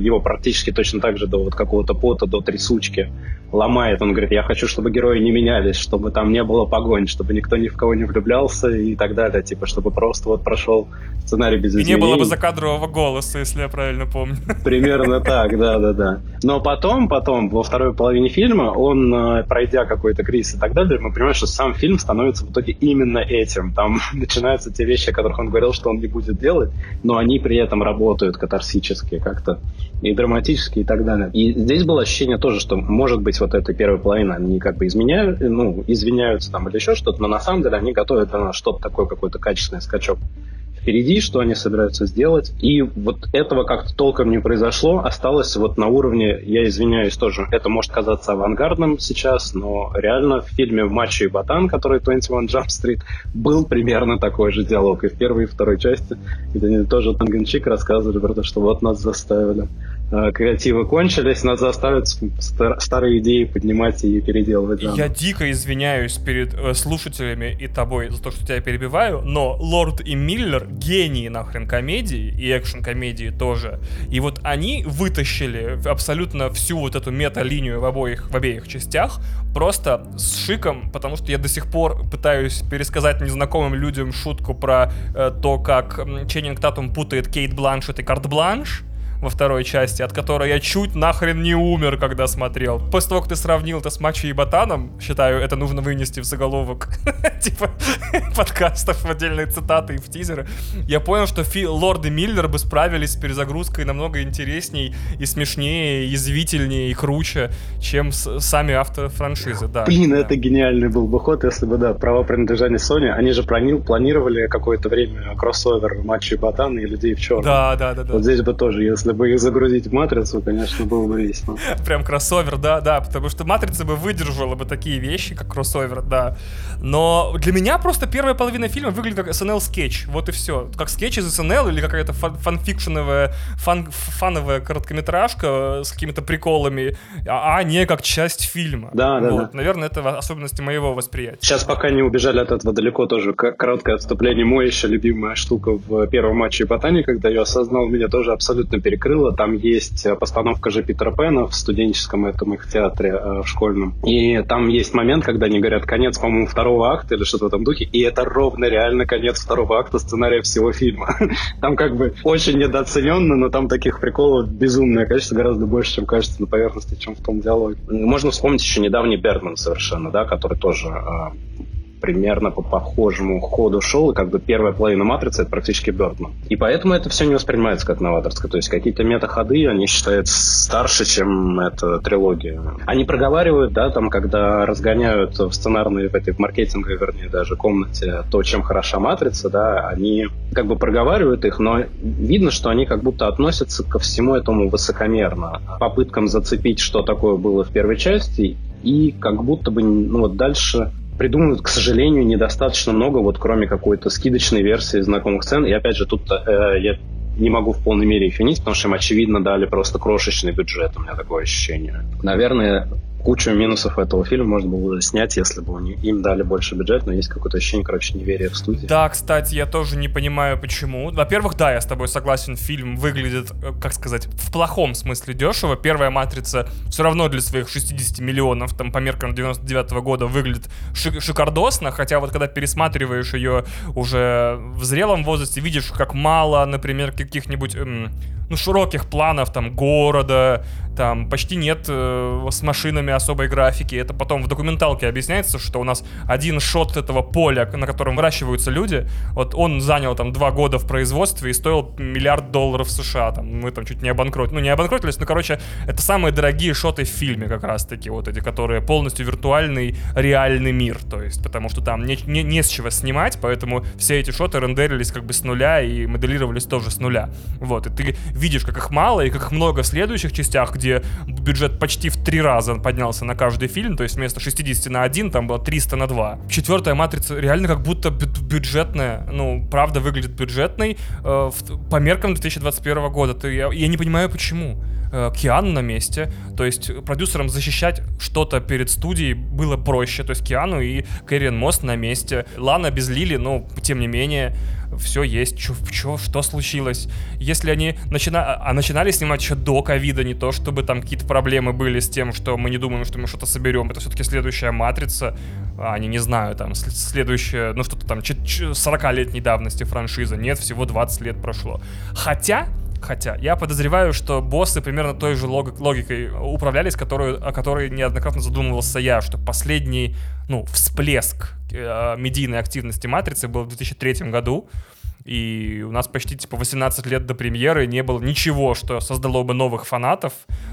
его практически точно так же до вот какого-то пота, до трясучки ломает. Он говорит, я хочу, чтобы герои не менялись, чтобы там не было погонь, чтобы никто ни в кого не влюблялся и так далее. Типа, чтобы просто вот прошел сценарий без изменений. И не было бы закадрового голоса, если я правильно помню. [laughs] Примерно так, да-да-да. Но потом, потом, во второй половине фильма, он, э, пройдя какой-то кризис и так далее, мы понимаем, что сам фильм становится в итоге именно этим. Там [laughs] начинаются те вещи, о которых он говорил, что он не будет делать, но они при этом работают катарсически как-то и драматически и так далее. И здесь было ощущение тоже, что может быть вот этой первой половины они как бы изменяют, ну, извиняются там или еще что-то, но на самом деле они готовят на что-то такое, какой-то качественный скачок впереди, что они собираются сделать. И вот этого как-то толком не произошло, осталось вот на уровне, я извиняюсь тоже, это может казаться авангардным сейчас, но реально в фильме «Мачо и Ботан», который 21 Jump Street, был примерно такой же диалог и в первой, и второй части, где они тоже Тангенчик рассказывали про то, что вот нас заставили. Э, креативы кончились, надо заставить стар- старые идеи поднимать и переделывать. Заново. Я дико извиняюсь перед э, слушателями и тобой за то, что тебя перебиваю, но Лорд и Миллер гении нахрен комедии и экшн-комедии тоже. И вот они вытащили абсолютно всю вот эту мета-линию в обоих, в обеих частях просто с шиком, потому что я до сих пор пытаюсь пересказать незнакомым людям шутку про э, то, как Ченнинг Татум путает Кейт Бланшет и Карт Бланш во второй части, от которой я чуть нахрен не умер, когда смотрел. После того, как ты сравнил это с Мачо и Ботаном, считаю, это нужно вынести в заголовок, [laughs] типа, подкастов, в отдельные цитаты и в тизеры, я понял, что фи- Лорд и Миллер бы справились с перезагрузкой намного интересней и смешнее, и язвительнее, и круче, чем сами автофраншизы, да. Блин, да. это гениальный был бы ход, если бы, да, права принадлежания Sony, они же плани- планировали какое-то время кроссовер Мачо и Ботана и Людей в черном. Да, да, да, да. Вот здесь бы тоже, если бы их загрузить в матрицу, конечно, было бы весело. [laughs] Прям кроссовер, да, да, потому что матрица бы выдержала бы такие вещи, как кроссовер, да. Но для меня просто первая половина фильма выглядит как SNL скетч, вот и все. Как скетч из SNL или какая-то фан фанфикшеновая, фан фановая короткометражка с какими-то приколами, а, а не как часть фильма. Да, да, вот. да. Наверное, это особенности моего восприятия. Сейчас пока не убежали от этого далеко, тоже короткое отступление. Мой еще любимая штука в первом Мачо и ботане, когда я осознал, меня тоже абсолютно перекрыло. Там есть постановка же Питера Пэна в студенческом этом их театре э, в школьном. И там есть момент, когда они говорят конец, по-моему, второго акта или что-то в этом духе, и это ровно реально конец второго акта сценария всего фильма. [laughs] Там как бы очень недооцененно, но там таких приколов безумное количество, гораздо больше, чем кажется на поверхности, чем в том диалоге. Можно вспомнить еще недавний Бердман совершенно, да, который тоже э, примерно по похожему ходу шел, и как бы первая половина «Матрицы» — это практически Бёрдман. И поэтому это все не воспринимается как новаторское. То есть какие-то метаходы, они считают старше, чем эта трилогия. Они проговаривают, да, там, когда разгоняют в сценарной, в этой, в маркетинговой, вернее, даже комнате то, чем хороша «Матрица», да, они как бы проговаривают их, но видно, что они как будто относятся ко всему этому высокомерно. Попыткам зацепить, что такое было в первой части, и как будто бы ну, вот дальше придумывают, к сожалению, недостаточно много, вот кроме какой-то скидочной версии знакомых сцен. И опять же, тут э, я не могу в полной мере их винить, потому что им, очевидно, дали просто крошечный бюджет, у меня такое ощущение. Наверное, кучу минусов этого фильма можно было снять, если бы им дали больше бюджет, но есть какое-то ощущение, короче, неверия в студии. Да, кстати, я тоже не понимаю, почему. Во-первых, да, я с тобой согласен, фильм выглядит, э, как сказать, в плохом смысле дешево. Первая «Матрица» все равно для своих 60 миллионов, там, по меркам 99 -го года выглядит шик шикардосно, хотя вот когда пересматриваешь ее уже в зрелом возрасте, видишь, как мало, например, каких-нибудь... Эм, ну, широких планов, там, города, там почти нет э, с машинами особой графики. Это потом в документалке объясняется, что у нас один шот этого поля, на котором выращиваются люди, вот он занял там два года в производстве и стоил миллиард долларов США. Там, мы там чуть не обанкротились. Ну, не обанкротились, но, короче, это самые дорогие шоты в фильме как раз-таки, вот эти, которые полностью виртуальный, реальный мир. То есть, потому что там не, не, не с чего снимать, поэтому все эти шоты рендерились как бы с нуля и моделировались тоже с нуля. Вот, и ты видишь, как их мало и как их много в следующих частях, где бюджет почти в три раза поднялся на каждый фильм, то есть вместо 60 на 1 там было 300 на 2. Четвертая матрица реально как будто бюджетная, ну, правда выглядит бюджетной э, по меркам 2021 года. Ты, я, я не понимаю почему. Э, Киану на месте, то есть продюсерам защищать что-то перед студией было проще, то есть Киану и Кэриан Мост на месте. Лана без Лили, но тем не менее все есть, чё, чё, что случилось. Если они начина... а начинали снимать еще до ковида, не то чтобы там какие-то проблемы были с тем, что мы не думаем, что мы что-то соберем, это все-таки следующая матрица, а они не знаю, там следующая, ну что-то там 40-летней давности франшиза, нет, всего 20 лет прошло. Хотя, Хотя, я подозреваю, что боссы примерно той же лог- логикой управлялись, которую, о которой неоднократно задумывался я, что последний, ну, всплеск э, медийной активности Матрицы был в 2003 году, и у нас почти типа 18 лет до премьеры не было ничего, что создало бы новых фанатов.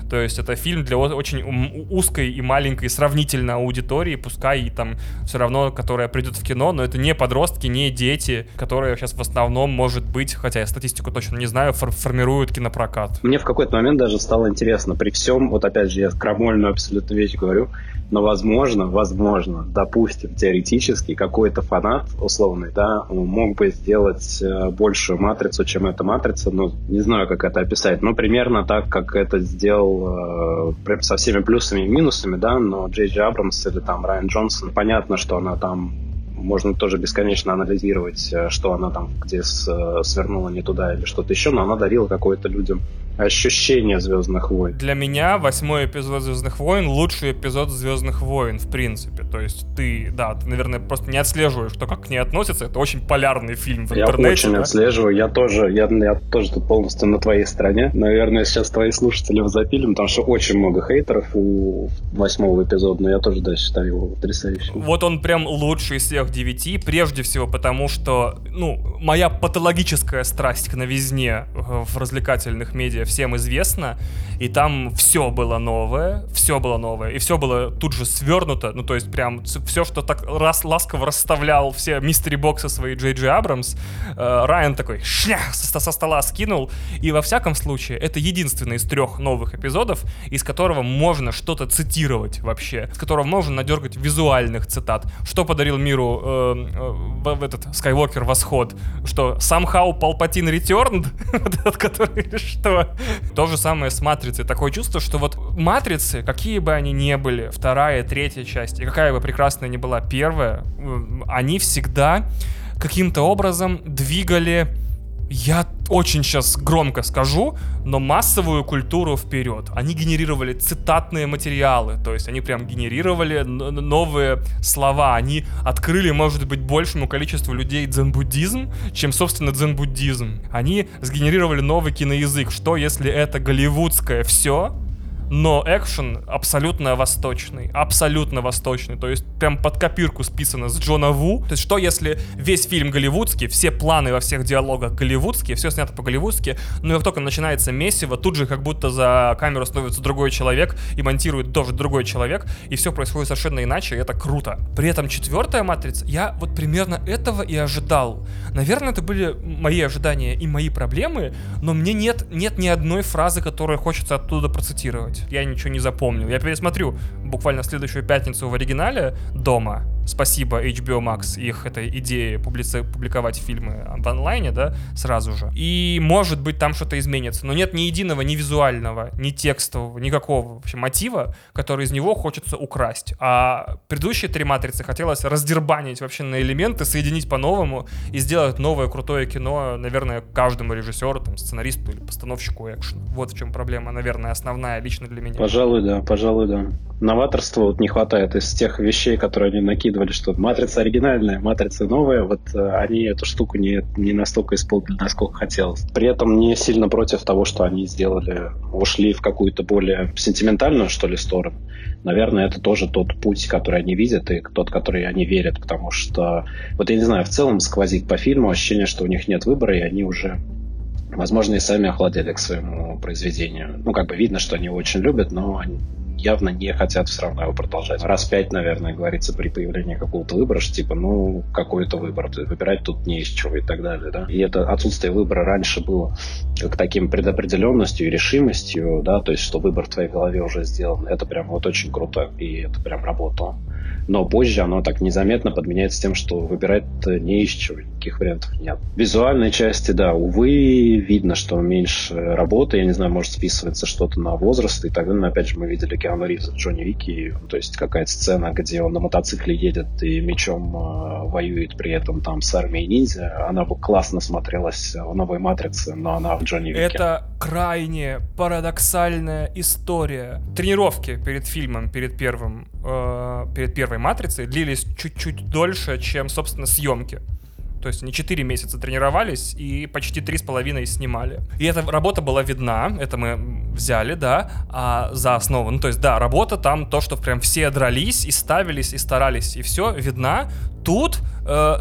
То есть это фильм для очень узкой и маленькой сравнительно аудитории, пускай и там все равно, которая придет в кино, но это не подростки, не дети, которые сейчас в основном, может быть, хотя я статистику точно не знаю, фор формируют кинопрокат. Мне в какой-то момент даже стало интересно, при всем, вот опять же, я крамольную абсолютно вещь говорю, но возможно, возможно, допустим, теоретически какой-то фанат условный, да, мог бы сделать э, большую матрицу, чем эта матрица, ну, не знаю, как это описать, но примерно так, как это сделал э, со всеми плюсами и минусами, да, но Джей Джей Абрамс или там Райан Джонсон, понятно, что она там можно тоже бесконечно анализировать, э, что она там где свернула не туда или что-то еще, но она дарила какое-то людям ощущение Звездных войн. Для меня восьмой эпизод Звездных войн лучший эпизод Звездных войн, в принципе. То есть ты, да, ты, наверное, просто не отслеживаешь, что как к ней относится. Это очень полярный фильм в интернете. Я очень да? отслеживаю. Я тоже, я, я тоже тут полностью на твоей стороне. Наверное, сейчас твои слушатели запилим, потому что очень много хейтеров у восьмого эпизода, но я тоже, да, считаю его потрясающим. Вот он прям лучший из всех девяти, прежде всего потому, что, ну, моя патологическая страсть к новизне в развлекательных медиа всем известно, и там все было новое, все было новое, и все было тут же свернуто, ну то есть прям все, что так раз ласково расставлял все мистери боксы свои Джей Джей Абрамс, э, Райан такой шнях со, со стола скинул, и во всяком случае это единственный из трех новых эпизодов, из которого можно что-то цитировать вообще, с которого можно надергать визуальных цитат, что подарил миру э, э, в этот Skywalker Восход, что somehow Palpatine returned, [laughs] вот который что, то же самое с Матрицей. Такое чувство, что вот Матрицы, какие бы они ни были, вторая, третья часть, и какая бы прекрасная ни была первая, они всегда каким-то образом двигали я очень сейчас громко скажу, но массовую культуру вперед. Они генерировали цитатные материалы, то есть они прям генерировали новые слова. Они открыли, может быть, большему количеству людей дзен-буддизм, чем, собственно, дзен-буддизм. Они сгенерировали новый киноязык. Что, если это голливудское все, но экшен абсолютно восточный, абсолютно восточный, то есть прям под копирку списано с Джона Ву. То есть что если весь фильм голливудский, все планы во всех диалогах голливудские, все снято по-голливудски, но как только начинается месиво, тут же как будто за камеру становится другой человек и монтирует тоже другой человек, и все происходит совершенно иначе, и это круто. При этом четвертая матрица, я вот примерно этого и ожидал. Наверное, это были мои ожидания и мои проблемы, но мне нет, нет ни одной фразы, которую хочется оттуда процитировать. Я ничего не запомнил. Я пересмотрю буквально следующую пятницу в оригинале дома, спасибо HBO Max их этой идее публици- публиковать фильмы в онлайне, да, сразу же. И может быть там что-то изменится, но нет ни единого, ни визуального, ни текстового, никакого вообще мотива, который из него хочется украсть. А предыдущие три матрицы хотелось раздербанить вообще на элементы, соединить по-новому и сделать новое крутое кино, наверное, каждому режиссеру, там, сценаристу или постановщику экшена. Вот в чем проблема, наверное, основная лично для меня. Пожалуй, да, пожалуй, да. Новаторства вот не хватает из тех вещей, которые они рассказывали, что матрица оригинальная, матрица новая, вот э, они эту штуку не, не настолько исполнили, насколько хотелось. При этом не сильно против того, что они сделали, ушли в какую-то более сентиментальную, что ли, сторону. Наверное, это тоже тот путь, который они видят, и тот, который они верят, потому что, вот я не знаю, в целом сквозит по фильму ощущение, что у них нет выбора, и они уже возможно, и сами охладели к своему произведению. Ну, как бы видно, что они его очень любят, но они явно не хотят все равно его продолжать. Раз пять, наверное, говорится при появлении какого-то выбора, что типа, ну, какой-то выбор, выбирать тут не из чего и так далее, да. И это отсутствие выбора раньше было к таким предопределенностью и решимостью, да, то есть, что выбор в твоей голове уже сделан. Это прям вот очень круто, и это прям работало но позже оно так незаметно подменяется тем, что выбирать не из чего, никаких вариантов нет. Визуальной части, да, увы, видно, что меньше работы, я не знаю, может списывается что-то на возраст и так далее, но опять же мы видели Киану Ривза Джонни Вики, то есть какая-то сцена, где он на мотоцикле едет и мечом э, воюет при этом там с армией ниндзя, она бы классно смотрелась в новой Матрице, но она в Джонни Вике. Это крайне парадоксальная история. Тренировки перед фильмом, перед первым, э, перед первой матрицей длились чуть-чуть дольше, чем, собственно, съемки. То есть они 4 месяца тренировались и почти 3,5 снимали. И эта работа была видна, это мы взяли, да, а за основу. Ну, то есть, да, работа там, то, что прям все дрались и ставились, и старались, и все видна. Тут,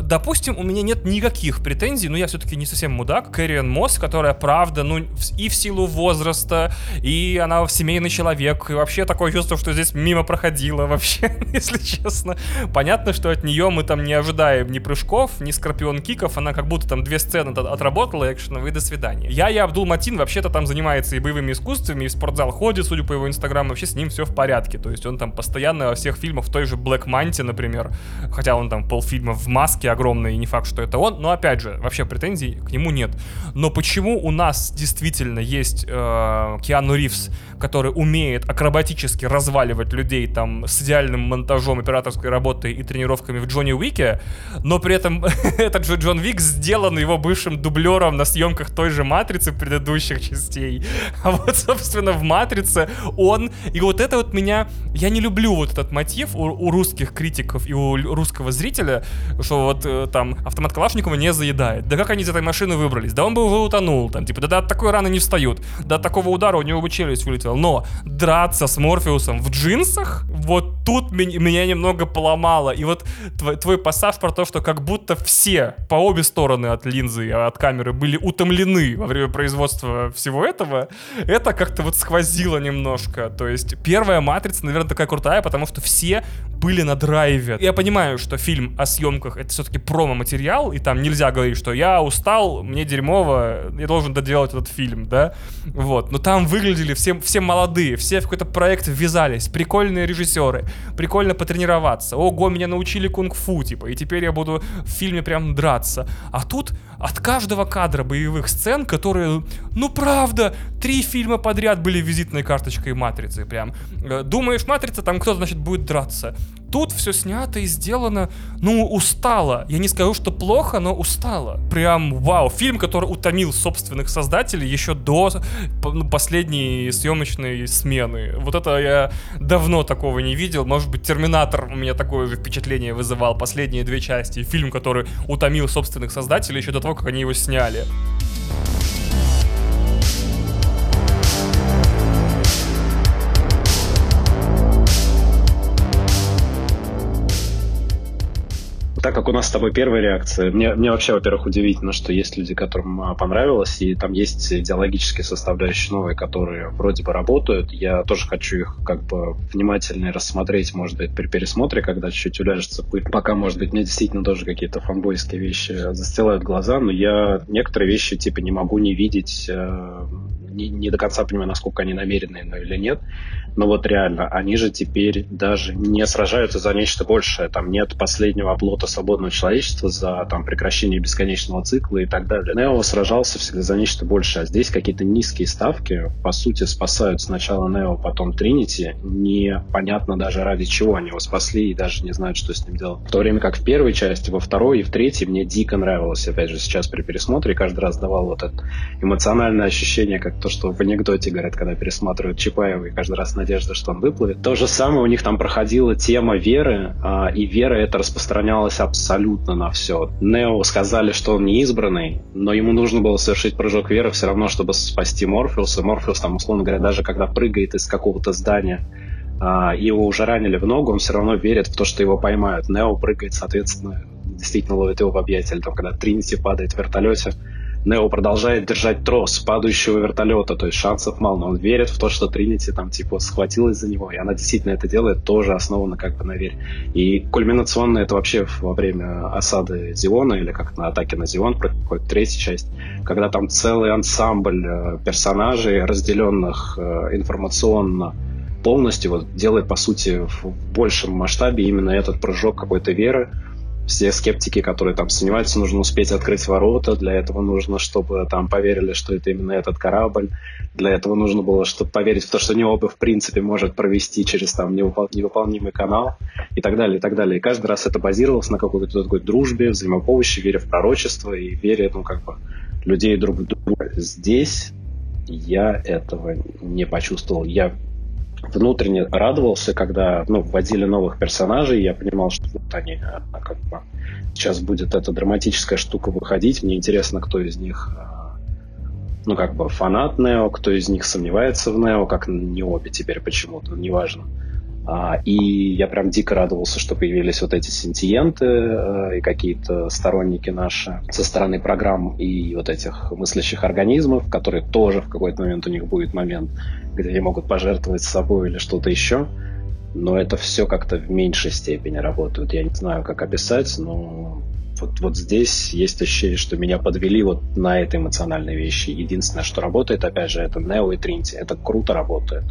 допустим, у меня нет никаких претензий, но я все-таки не совсем мудак. Кэриан Мосс, которая, правда, ну, и в силу возраста, и она семейный человек, и вообще такое чувство, что здесь мимо проходила вообще, [laughs] если честно. Понятно, что от нее мы там не ожидаем ни прыжков, ни скорпион-киков, она как будто там две сцены отработала экшеновые, до свидания. Я и Абдул Матин вообще-то там занимается и боевыми искусствами, и в спортзал ходит, судя по его инстаграму, вообще с ним все в порядке. То есть он там постоянно во всех фильмах, в той же Black Манте, например, хотя он там полфильма в маске огромной, и не факт, что это он, но опять же, вообще претензий к нему нет. Но почему у нас действительно есть э, Киану Ривз, который умеет акробатически разваливать людей там с идеальным монтажом, операторской работой и тренировками в Джонни Уике, но при этом [laughs] этот же Джон Вик сделан его бывшим дублером на съемках той же Матрицы предыдущих частей. [laughs] А вот, собственно, в Матрице он... И вот это вот меня... Я не люблю вот этот мотив у, у русских критиков и у русского зрителя, что вот э, там автомат Калашникова не заедает. Да как они из этой машины выбрались? Да он бы уже утонул. Там, типа, да, да от такой раны не встают. Да от такого удара у него бы челюсть вылетела. Но драться с Морфеусом в джинсах, вот тут меня, немного поломало. И вот твой, твой пассаж про то, что как будто все по обе стороны от линзы, от камеры были утомлены во время производства всего этого, это как-то вот сквозило немножко. То есть первая матрица, наверное, такая крутая, потому что все были на драйве. Я понимаю, что фильм о съемках это все-таки промо-материал, и там нельзя говорить, что я устал, мне дерьмово, я должен доделать этот фильм, да? Вот. Но там выглядели все, все молодые, все в какой-то проект ввязались, прикольные режиссеры, прикольно потренироваться. Ого, меня научили кунг-фу, типа, и теперь я буду в фильме прям драться. А тут от каждого кадра боевых сцен, которые, ну правда, три фильма подряд были визитной карточкой Матрицы, прям. Э, думаешь, Матрица, там кто-то, значит, будет драться. Тут все снято и сделано, ну, устало. Я не скажу, что плохо, но устало. Прям вау. Фильм, который утомил собственных создателей еще до ну, последней съемочной смены. Вот это я давно такого не видел. Может быть, Терминатор у меня такое же впечатление вызывал. Последние две части. Фильм, который утомил собственных создателей еще до того, как они его сняли. Как у нас с тобой первая реакция, мне, мне вообще, во-первых, удивительно, что есть люди, которым а, понравилось, и там есть идеологические составляющие новые, которые вроде бы работают. Я тоже хочу их как бы внимательно рассмотреть, может быть, при пересмотре, когда чуть-чуть уляжется пыль. Пока, может быть, мне действительно тоже какие-то фанбойские вещи застилают глаза, но я некоторые вещи типа не могу не видеть, э, не, не до конца понимаю, насколько они намеренные но или нет. Но вот реально, они же теперь даже не сражаются за нечто большее. Там нет последнего оплота свободного человечества за там, прекращение бесконечного цикла и так далее. Нео сражался всегда за нечто большее. А здесь какие-то низкие ставки, по сути, спасают сначала Нео, потом Тринити. Непонятно даже ради чего они его спасли и даже не знают, что с ним делать. В то время как в первой части, во второй и в третьей мне дико нравилось. Опять же, сейчас при пересмотре каждый раз давал вот это эмоциональное ощущение, как то, что в анекдоте говорят, когда пересматривают Чапаева, и каждый раз надежда, что он выплывет. То же самое у них там проходила тема веры, а, и вера это распространялась абсолютно на все. Нео сказали, что он не избранный, но ему нужно было совершить прыжок веры все равно, чтобы спасти Морфеуса. Морфеус там, условно говоря, даже когда прыгает из какого-то здания, а, его уже ранили в ногу, он все равно верит в то, что его поймают. Нео прыгает, соответственно, действительно ловит его в объятия. Или там, когда Тринити падает в вертолете, Нео продолжает держать трос падающего вертолета, то есть шансов мало, но он верит в то, что Тринити там типа схватилась за него, и она действительно это делает, тоже основано как бы на вере. И кульминационно это вообще во время осады Зиона, или как на атаке на Зион, проходит третья часть, когда там целый ансамбль э, персонажей, разделенных э, информационно, полностью вот делает, по сути, в большем масштабе именно этот прыжок какой-то веры, все скептики, которые там сомневаются, нужно успеть открыть ворота, для этого нужно, чтобы там поверили, что это именно этот корабль, для этого нужно было, чтобы поверить в то, что Необа в принципе может провести через там невыпол- невыполнимый канал и так далее, и так далее. И каждый раз это базировалось на какой-то такой дружбе, взаимопомощи, вере в пророчество и вере, ну, как бы, людей друг в друга. Здесь я этого не почувствовал. Я внутренне радовался, когда ну, вводили новых персонажей, я понимал, что вот они а, как бы сейчас будет эта драматическая штука выходить, мне интересно, кто из них а, ну, как бы фанат Нео, кто из них сомневается в Нео, как не обе теперь почему-то, неважно. А, и я прям дико радовался, что появились вот эти сентиенты э, и какие-то сторонники наши со стороны программ и вот этих мыслящих организмов, которые тоже в какой-то момент у них будет момент, где они могут пожертвовать собой или что-то еще. Но это все как-то в меньшей степени работает. Я не знаю, как описать, но вот, вот здесь есть ощущение, что меня подвели вот на этой эмоциональной вещи. Единственное, что работает, опять же, это Neo и Trinity. Это круто работает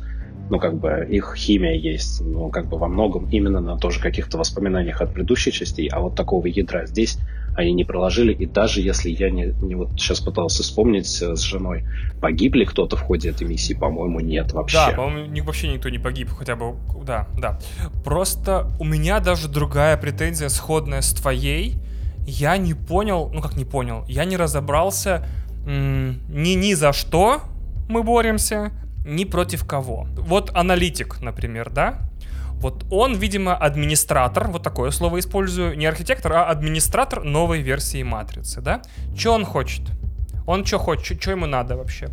ну, как бы их химия есть, ну, как бы во многом именно на тоже каких-то воспоминаниях от предыдущей частей, а вот такого ядра здесь они не проложили, и даже если я не, не вот сейчас пытался вспомнить э, с женой, погиб ли кто-то в ходе этой миссии, по-моему, нет вообще. Да, по-моему, вообще никто не погиб, хотя бы, да, да. Просто у меня даже другая претензия, сходная с твоей, я не понял, ну как не понял, я не разобрался ни ни за что мы боремся, ни против кого. Вот аналитик, например, да? Вот он, видимо, администратор, вот такое слово использую, не архитектор, а администратор новой версии матрицы, да? Что он хочет? Он что хочет, что ему надо вообще?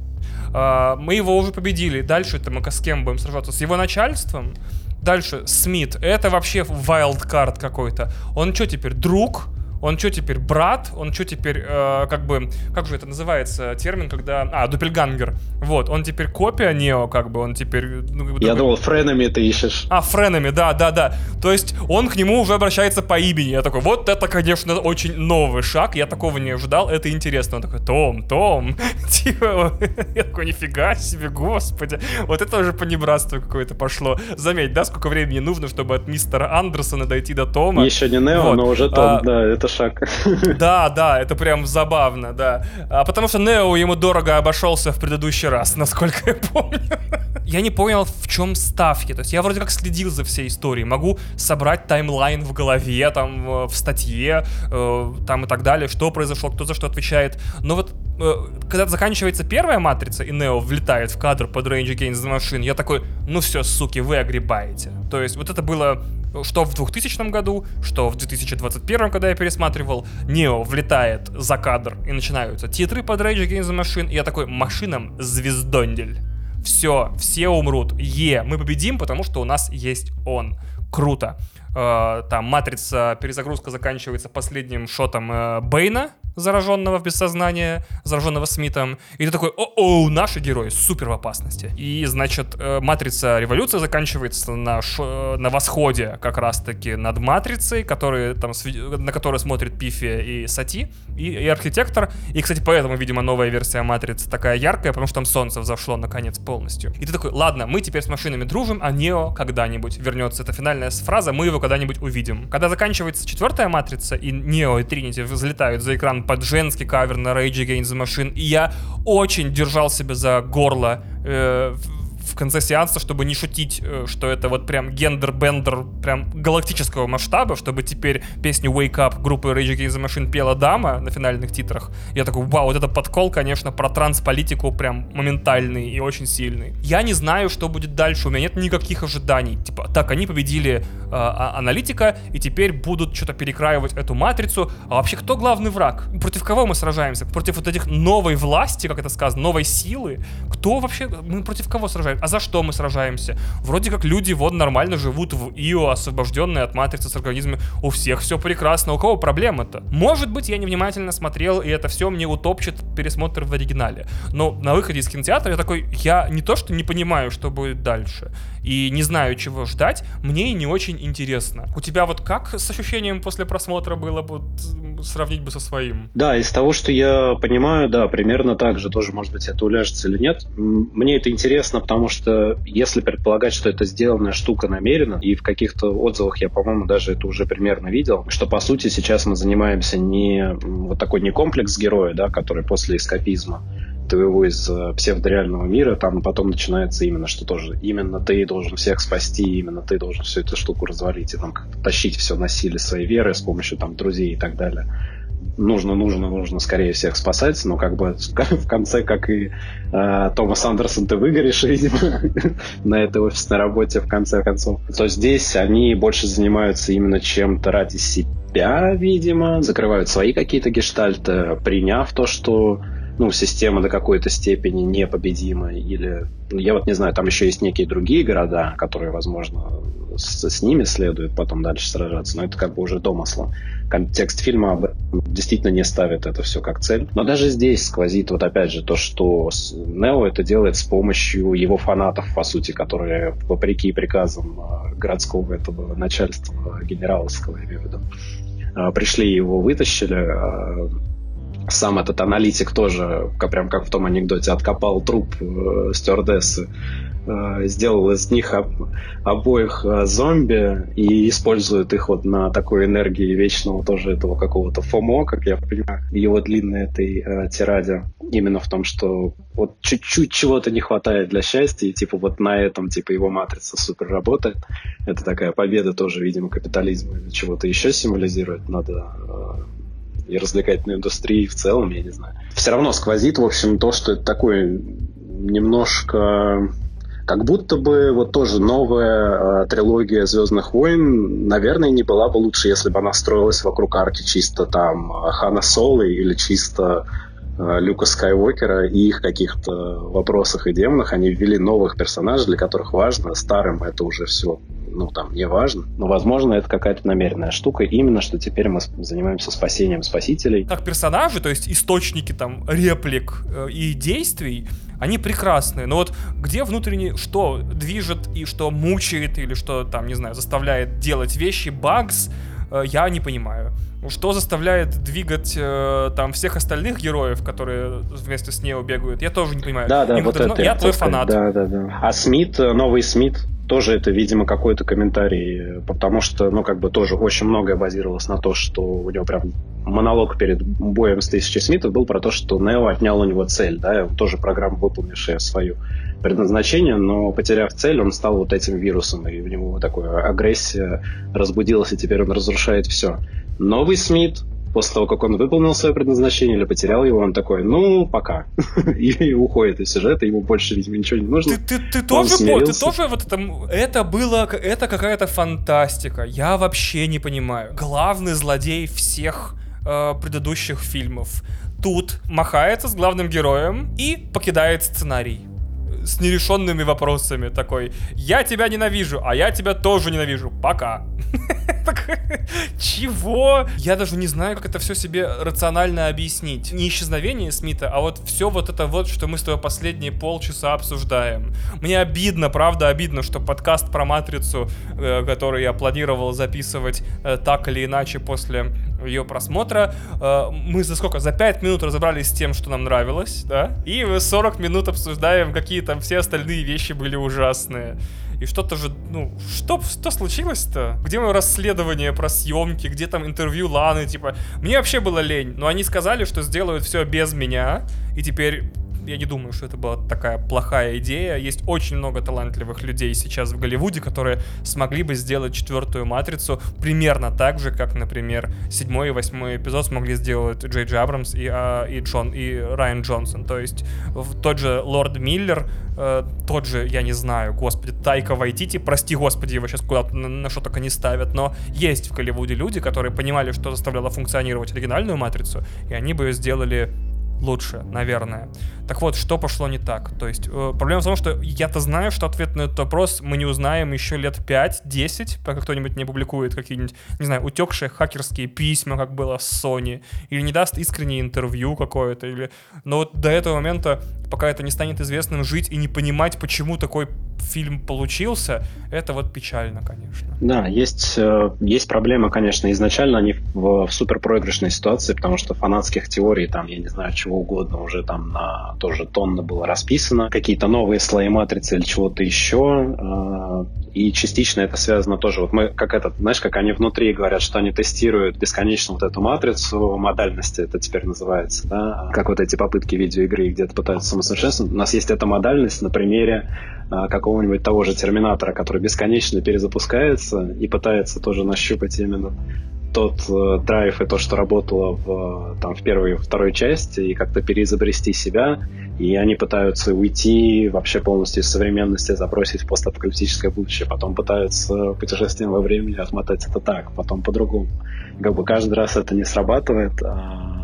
Uh, мы его уже победили. Дальше это мы с кем будем сражаться? С его начальством? Дальше Смит. Это вообще вайлдкард какой-то. Он что теперь, друг? Он что теперь, брат? Он что теперь, э, как бы, как же это называется термин, когда... А, дупельгангер. Вот, он теперь копия Нео, как бы, он теперь... Ну, Я думал, френами ты ищешь. А, френами, да, да, да. То есть он к нему уже обращается по имени. Я такой, вот это, конечно, очень новый шаг, я такого не ожидал, это интересно. Он такой, Том, Том. [laughs] Типа, я такой, нифига себе, господи. Вот это уже понебратство какое-то пошло. Заметь, да, сколько времени нужно, чтобы от мистера Андерсона дойти до Тома. Еще не Нео, вот. но уже Том, а, да, это шаг. [laughs] Да, да, это прям забавно, да. А потому что Нео ему дорого обошелся в предыдущий раз, насколько я помню. [laughs] Я не понял, в чем ставки. То есть я вроде как следил за всей историей. Могу собрать таймлайн в голове, там, э, в статье, э, там и так далее, что произошло, кто за что отвечает. Но вот э, когда заканчивается первая матрица, и Нео влетает в кадр под Range Against the Machine, я такой, ну все, суки, вы огребаете. То есть вот это было что в 2000 году, что в 2021, когда я пересматривал, Нео влетает за кадр и начинаются титры под Rage Against the Machine, и я такой, машинам звездондель. Все, все умрут. Е, мы победим, потому что у нас есть он. Круто. э, там матрица перезагрузка заканчивается последним шотом э, Бейна, зараженного в бессознание, зараженного Смитом. И ты такой, о-о, наши герои супер в опасности. И, значит, э, Матрица Революция заканчивается на, ш... на восходе как раз-таки над Матрицей, который, там, на которой смотрит Пифи и Сати, и, и Архитектор. И, кстати, поэтому, видимо, новая версия Матрицы такая яркая, потому что там солнце взошло наконец полностью. И ты такой, ладно, мы теперь с машинами дружим, а Нео когда-нибудь вернется. Это финальная фраза, мы его когда-нибудь увидим. Когда заканчивается четвертая Матрица, и Нео и Тринити взлетают за экран под женский кавер на Rage Against the Machine, и я очень держал себя за горло э, в конце сеанса, чтобы не шутить, э, что это вот прям гендер-бендер прям галактического масштаба, чтобы теперь песню Wake Up группы Rage Against the Machine пела дама на финальных титрах. Я такой, вау, вот это подкол, конечно, про трансполитику прям моментальный и очень сильный. Я не знаю, что будет дальше, у меня нет никаких ожиданий. Типа, так, они победили э, а, аналитика, и теперь будут что-то перекраивать эту матрицу. А вообще, кто главный враг? Против кого мы сражаемся? Против вот этих новой власти, как это сказано, новой силы? Кто вообще, мы против кого сражаемся? А за что мы сражаемся? Вроде как люди вот нормально живут в Ио, освобожденные от матрицы с организмами. У всех все прекрасно. У кого проблема-то? Может быть, я невнимательно смотрел, и это все мне утопчет пересмотр в оригинале. Но на выходе из кинотеатра я такой, я не то что не понимаю, что будет дальше, и не знаю, чего ждать, мне и не очень интересно. У тебя вот как с ощущением после просмотра было бы сравнить бы со своим? Да, из того, что я понимаю, да, примерно так же тоже, может быть, это уляжется или нет. Мне это интересно, потому что если предполагать, что это сделанная штука намеренно, и в каких-то отзывах я, по-моему, даже это уже примерно видел, что, по сути, сейчас мы занимаемся не вот такой не комплекс героя, да, который после эскапизма, твоего из э, псевдореального мира, там потом начинается именно, что тоже именно ты должен всех спасти, именно ты должен всю эту штуку развалить и там тащить все насилие своей веры с помощью там друзей и так далее. Нужно, нужно, нужно скорее всех спасать, но как бы [laughs] в конце, как и э, Томас Андерсон, ты выгоришь, видимо, [laughs] на этой офисной работе в конце концов. То здесь они больше занимаются именно чем-то ради себя, видимо, закрывают свои какие-то гештальты, приняв то, что ну, система до какой-то степени непобедима, или, ну, я вот не знаю, там еще есть некие другие города, которые, возможно, с, с ними следует потом дальше сражаться, но это как бы уже домысло. Контекст фильма действительно не ставит это все как цель. Но даже здесь сквозит вот опять же то, что Нео это делает с помощью его фанатов, по сути, которые вопреки приказам а, городского этого начальства генераловского, я имею в виду, а, пришли его вытащили, сам этот аналитик тоже, прям как в том анекдоте, откопал труп э, стюардессы, э, сделал из них об, обоих э, зомби и использует их вот на такой энергии вечного тоже этого какого-то ФОМО, как я понимаю, его длинной этой э, тираде. Именно в том, что вот чуть-чуть чего-то не хватает для счастья, и типа вот на этом типа его матрица супер работает. Это такая победа тоже, видимо, капитализма или чего-то еще символизирует. Надо э, и развлекательной индустрии в целом, я не знаю. Все равно сквозит, в общем, то, что это такое немножко как будто бы вот тоже новая э, трилогия Звездных войн, наверное, не была бы лучше, если бы она строилась вокруг арки чисто там Хана Солы или чисто Люка Скайуокера и их каких-то вопросах и демонах. Они ввели новых персонажей, для которых важно, старым это уже все ну, там, не важно. Но, возможно, это какая-то намеренная штука, именно что теперь мы занимаемся спасением спасителей. Как персонажи, то есть источники там реплик э, и действий, они прекрасные. Но вот где внутренне что движет и что мучает, или что там, не знаю, заставляет делать вещи, багс, э, я не понимаю. Что заставляет двигать э, там всех остальных героев, которые вместе с Нео бегают, я тоже не понимаю. Да, да, вот это. Я твой фанат. Да, да, да. А Смит, э, новый Смит, тоже это, видимо, какой-то комментарий, потому что, ну, как бы тоже очень многое базировалось на то, что у него прям монолог перед боем с тысячей Смитов был про то, что Нео отнял у него цель, да, тоже программа, выполнившая свою предназначение, но потеряв цель, он стал вот этим вирусом, и у него такая агрессия разбудилась, и теперь он разрушает все. Новый Смит, после того, как он выполнил свое предназначение или потерял его, он такой, ну, пока. [laughs] и уходит из сюжета, ему больше, видимо, ничего не нужно. Ты, ты, ты тоже, ты тоже вот это, это было, это какая-то фантастика. Я вообще не понимаю. Главный злодей всех э, предыдущих фильмов. Тут махается с главным героем и покидает сценарий с нерешенными вопросами такой. Я тебя ненавижу, а я тебя тоже ненавижу. Пока. [laughs] Чего? Я даже не знаю, как это все себе рационально объяснить. Не исчезновение Смита, а вот все вот это вот, что мы с тобой последние полчаса обсуждаем. Мне обидно, правда обидно, что подкаст про Матрицу, э, который я планировал записывать э, так или иначе после ее просмотра. Э, мы за сколько? За 5 минут разобрались с тем, что нам нравилось, да? И 40 минут обсуждаем, какие там все остальные вещи были ужасные. И что-то же, ну, что, что случилось-то? Где мое расследование про съемки? Где там интервью Ланы? Типа, мне вообще было лень. Но они сказали, что сделают все без меня. И теперь я не думаю, что это была такая плохая идея. Есть очень много талантливых людей сейчас в Голливуде, которые смогли бы сделать четвертую матрицу примерно так же, как, например, седьмой и восьмой эпизод смогли сделать Джей Джей Абрамс и, а, и, Джон, и Райан Джонсон. То есть тот же Лорд Миллер, э, тот же, я не знаю, господи, Тайка Вайтити, прости господи, его сейчас куда-то на, на что только не ставят, но есть в Голливуде люди, которые понимали, что заставляло функционировать оригинальную матрицу, и они бы ее сделали лучше, наверное. Так вот, что пошло не так? То есть, э, проблема в том, что я-то знаю, что ответ на этот вопрос мы не узнаем еще лет 5-10, пока кто-нибудь не публикует какие-нибудь, не знаю, утекшие хакерские письма, как было с Sony, или не даст искреннее интервью какое-то, или... Но вот до этого момента, пока это не станет известным, жить и не понимать, почему такой фильм получился, это вот печально, конечно. Да, есть, э, есть проблема, конечно, изначально они в, в суперпроигрышной ситуации, потому что фанатских теорий там, я не знаю, чего угодно уже там на тоже тонна было расписано, какие-то новые слои матрицы или чего-то еще, э, и частично это связано тоже, вот мы, как этот, знаешь, как они внутри говорят, что они тестируют бесконечно вот эту матрицу, модальности это теперь называется, да, как вот эти попытки видеоигры где-то пытаются самосовершенствовать. У нас есть эта модальность на примере э, какого-нибудь того же Терминатора, который бесконечно перезапускается и пытается тоже нащупать именно тот э, драйв и то, что работало в, там, в первой и второй части, и как-то переизобрести себя. И они пытаются уйти вообще полностью из современности, забросить постапокалиптическое будущее. Потом пытаются путешествием во времени отмотать это так, потом по-другому. Как бы каждый раз это не срабатывает. А,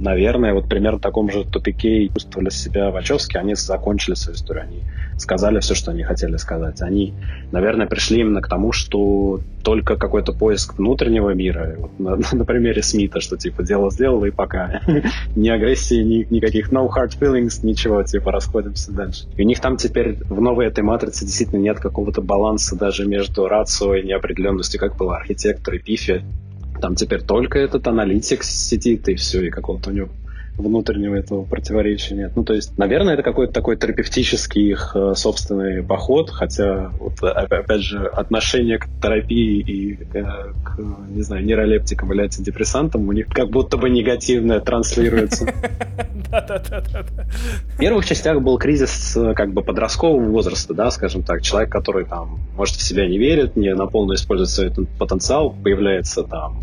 наверное, вот примерно в таком же тупике чувствовали себя Вачовски. Они закончили свою историю. Они сказали все, что они хотели сказать. Они, наверное, пришли именно к тому, что только какой-то поиск внутреннего мира, вот на, [laughs] на примере Смита, что типа дело сделало и пока. [laughs] ни агрессии, ни, никаких no hard feelings, ничего, типа расходимся дальше. И у них там теперь в новой этой матрице действительно нет какого-то баланса даже между рацио и неопределенностью, как было архитектор и пифи. Там теперь только этот аналитик сидит и все, и какого-то у него внутреннего этого противоречия нет. Ну, то есть, наверное, это какой-то такой терапевтический их э, собственный поход, хотя, вот, опять же, отношение к терапии и э, к, не знаю, нейролептикам или антидепрессантам у них как будто бы негативное транслируется. [laughs] В первых частях был кризис э, как бы подросткового возраста, да, скажем так. Человек, который там, может, в себя не верит, не на полную использует свой потенциал, появляется там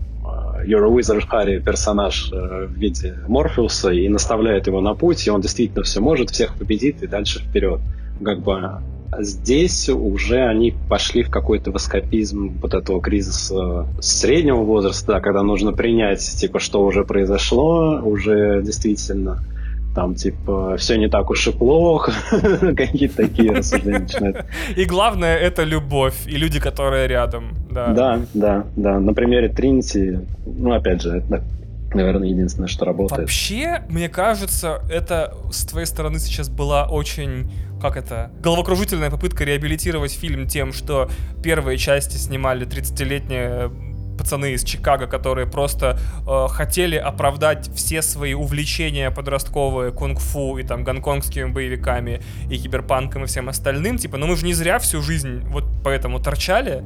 You're a Харри персонаж э, в виде Морфеуса и наставляет его на путь, и он действительно все может, всех победит и дальше вперед. Как бы здесь уже они пошли в какой-то воскопизм вот этого кризиса среднего возраста, когда нужно принять, типа, что уже произошло, уже действительно там, типа, все не так уж и плохо, [laughs] какие-то такие рассуждения начинают. И главное, это любовь и люди, которые рядом, да. Да, да, да. На примере Тринити, ну, опять же, это наверное, единственное, что работает. Вообще, мне кажется, это с твоей стороны сейчас была очень как это, головокружительная попытка реабилитировать фильм тем, что первые части снимали 30-летние пацаны из Чикаго, которые просто э, хотели оправдать все свои увлечения подростковые кунг-фу и там гонконгскими боевиками и киберпанком и всем остальным, типа, ну мы же не зря всю жизнь вот поэтому торчали,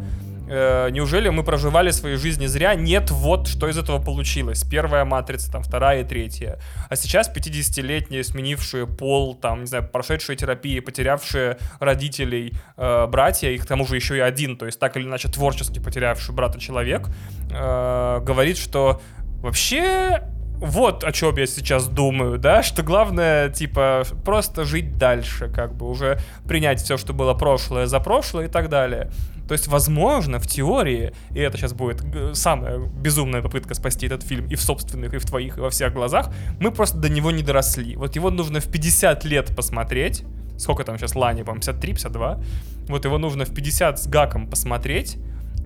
э, неужели мы проживали свои жизни зря? Нет, вот что из этого получилось. Первая матрица, там, вторая и третья. А сейчас 50-летние, сменившие пол, там, не знаю, прошедшие терапии, потерявшие родителей, э, братья, их к тому же еще и один, то есть так или иначе творчески потерявший брата человек, э, говорит, что вообще вот о чем я сейчас думаю, да, [laughs] что главное, типа, просто жить дальше, как бы уже принять все, что было прошлое за прошлое и так далее. То есть, возможно, в теории, и это сейчас будет самая безумная попытка спасти этот фильм и в собственных, и в твоих, и во всех глазах, мы просто до него не доросли. Вот его нужно в 50 лет посмотреть, сколько там сейчас Лани, по-моему, 53, 52. Вот его нужно в 50 с гаком посмотреть,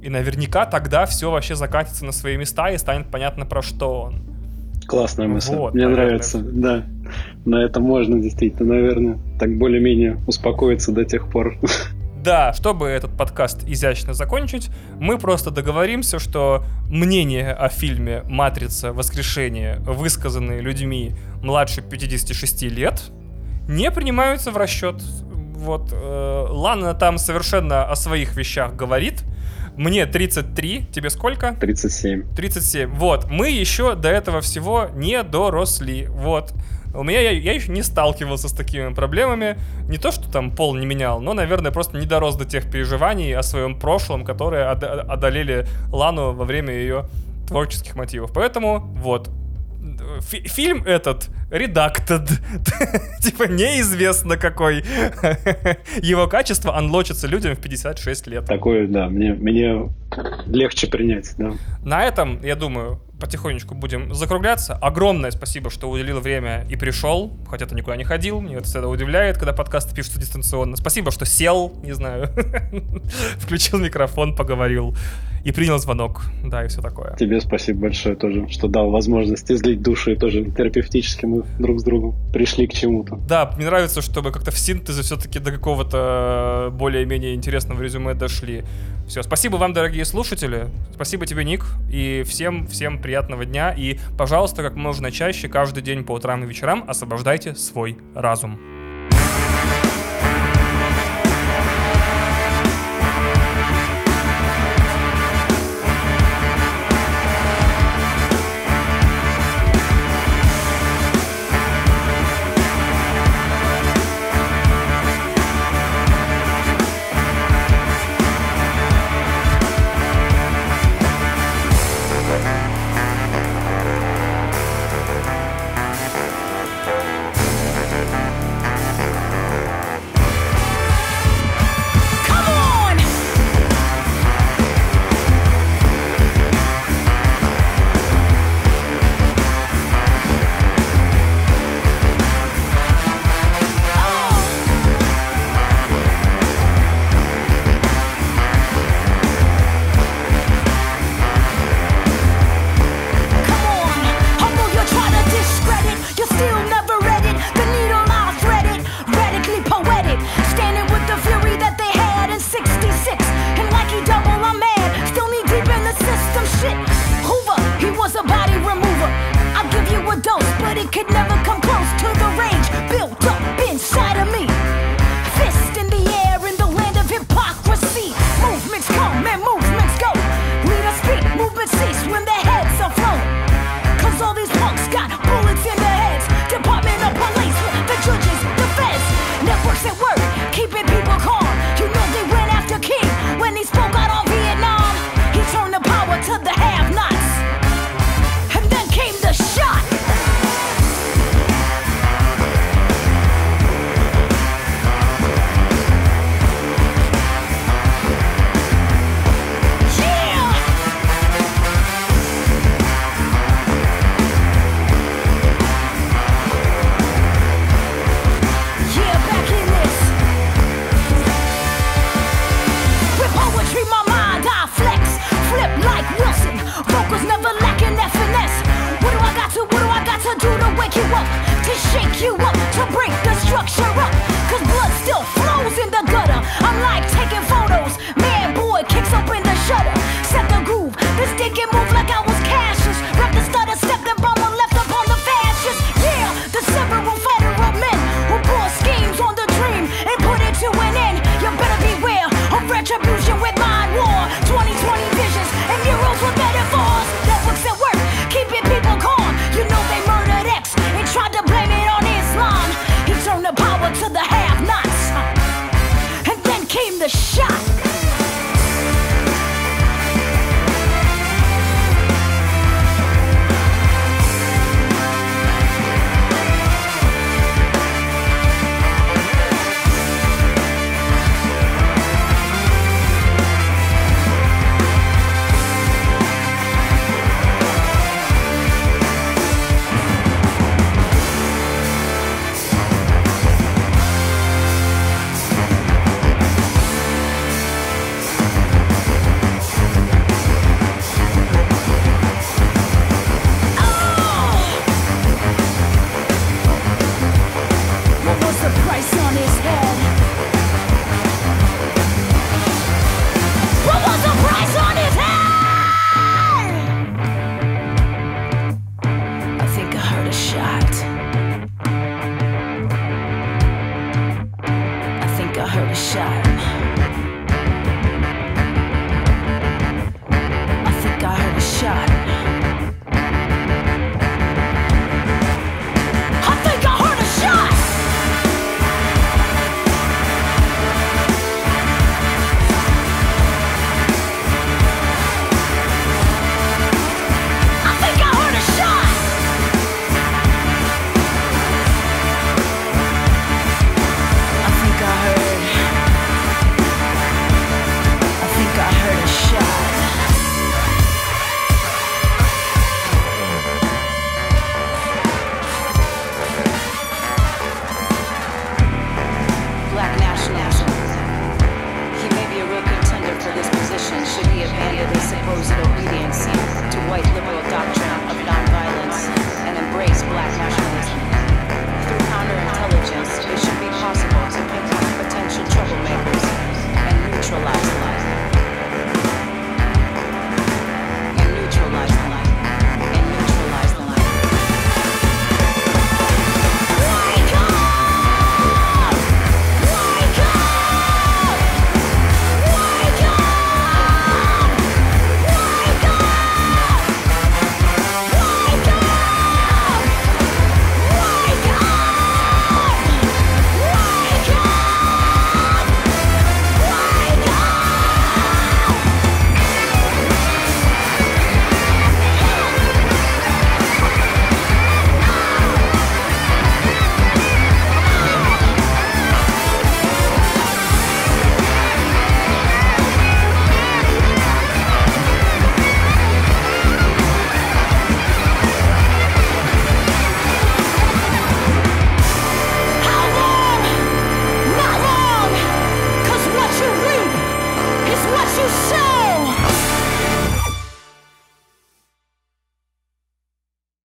и наверняка тогда все вообще закатится на свои места и станет понятно, про что он. Классная мысль. Вот, Мне наверное. нравится, да. На это можно действительно, наверное, так более-менее успокоиться до тех пор. Да, чтобы этот подкаст изящно закончить, мы просто договоримся, что мнения о фильме «Матрица. Воскрешение», высказанные людьми младше 56 лет, не принимаются в расчет. Вот э, Лана там совершенно о своих вещах говорит. Мне 33, тебе сколько? 37. 37. Вот, мы еще до этого всего не доросли. Вот. У меня я, я еще не сталкивался с такими проблемами. Не то, что там пол не менял, но, наверное, просто не дорос до тех переживаний о своем прошлом, которые одолели Лану во время ее творческих мотивов. Поэтому вот, Фи фильм этот редактед. [laughs] типа неизвестно какой. [laughs] Его качество анлочится людям в 56 лет. Такое, да, мне, мне легче принять, да. На этом, я думаю, потихонечку будем закругляться. Огромное спасибо, что уделил время и пришел, хотя ты никуда не ходил. Мне это всегда удивляет, когда подкасты пишутся дистанционно. Спасибо, что сел, не знаю, [laughs] включил микрофон, поговорил и принял звонок. Да, и все такое. Тебе спасибо большое тоже, что дал возможность излить души и тоже терапевтически мы друг с другом пришли к чему-то. Да, мне нравится, чтобы как-то в синтезе все-таки до какого-то более-менее интересного резюме дошли. Все, спасибо вам, дорогие слушатели. Спасибо тебе, Ник. И всем, всем приятного дня. И, пожалуйста, как можно чаще, каждый день по утрам и вечерам освобождайте свой разум. shot.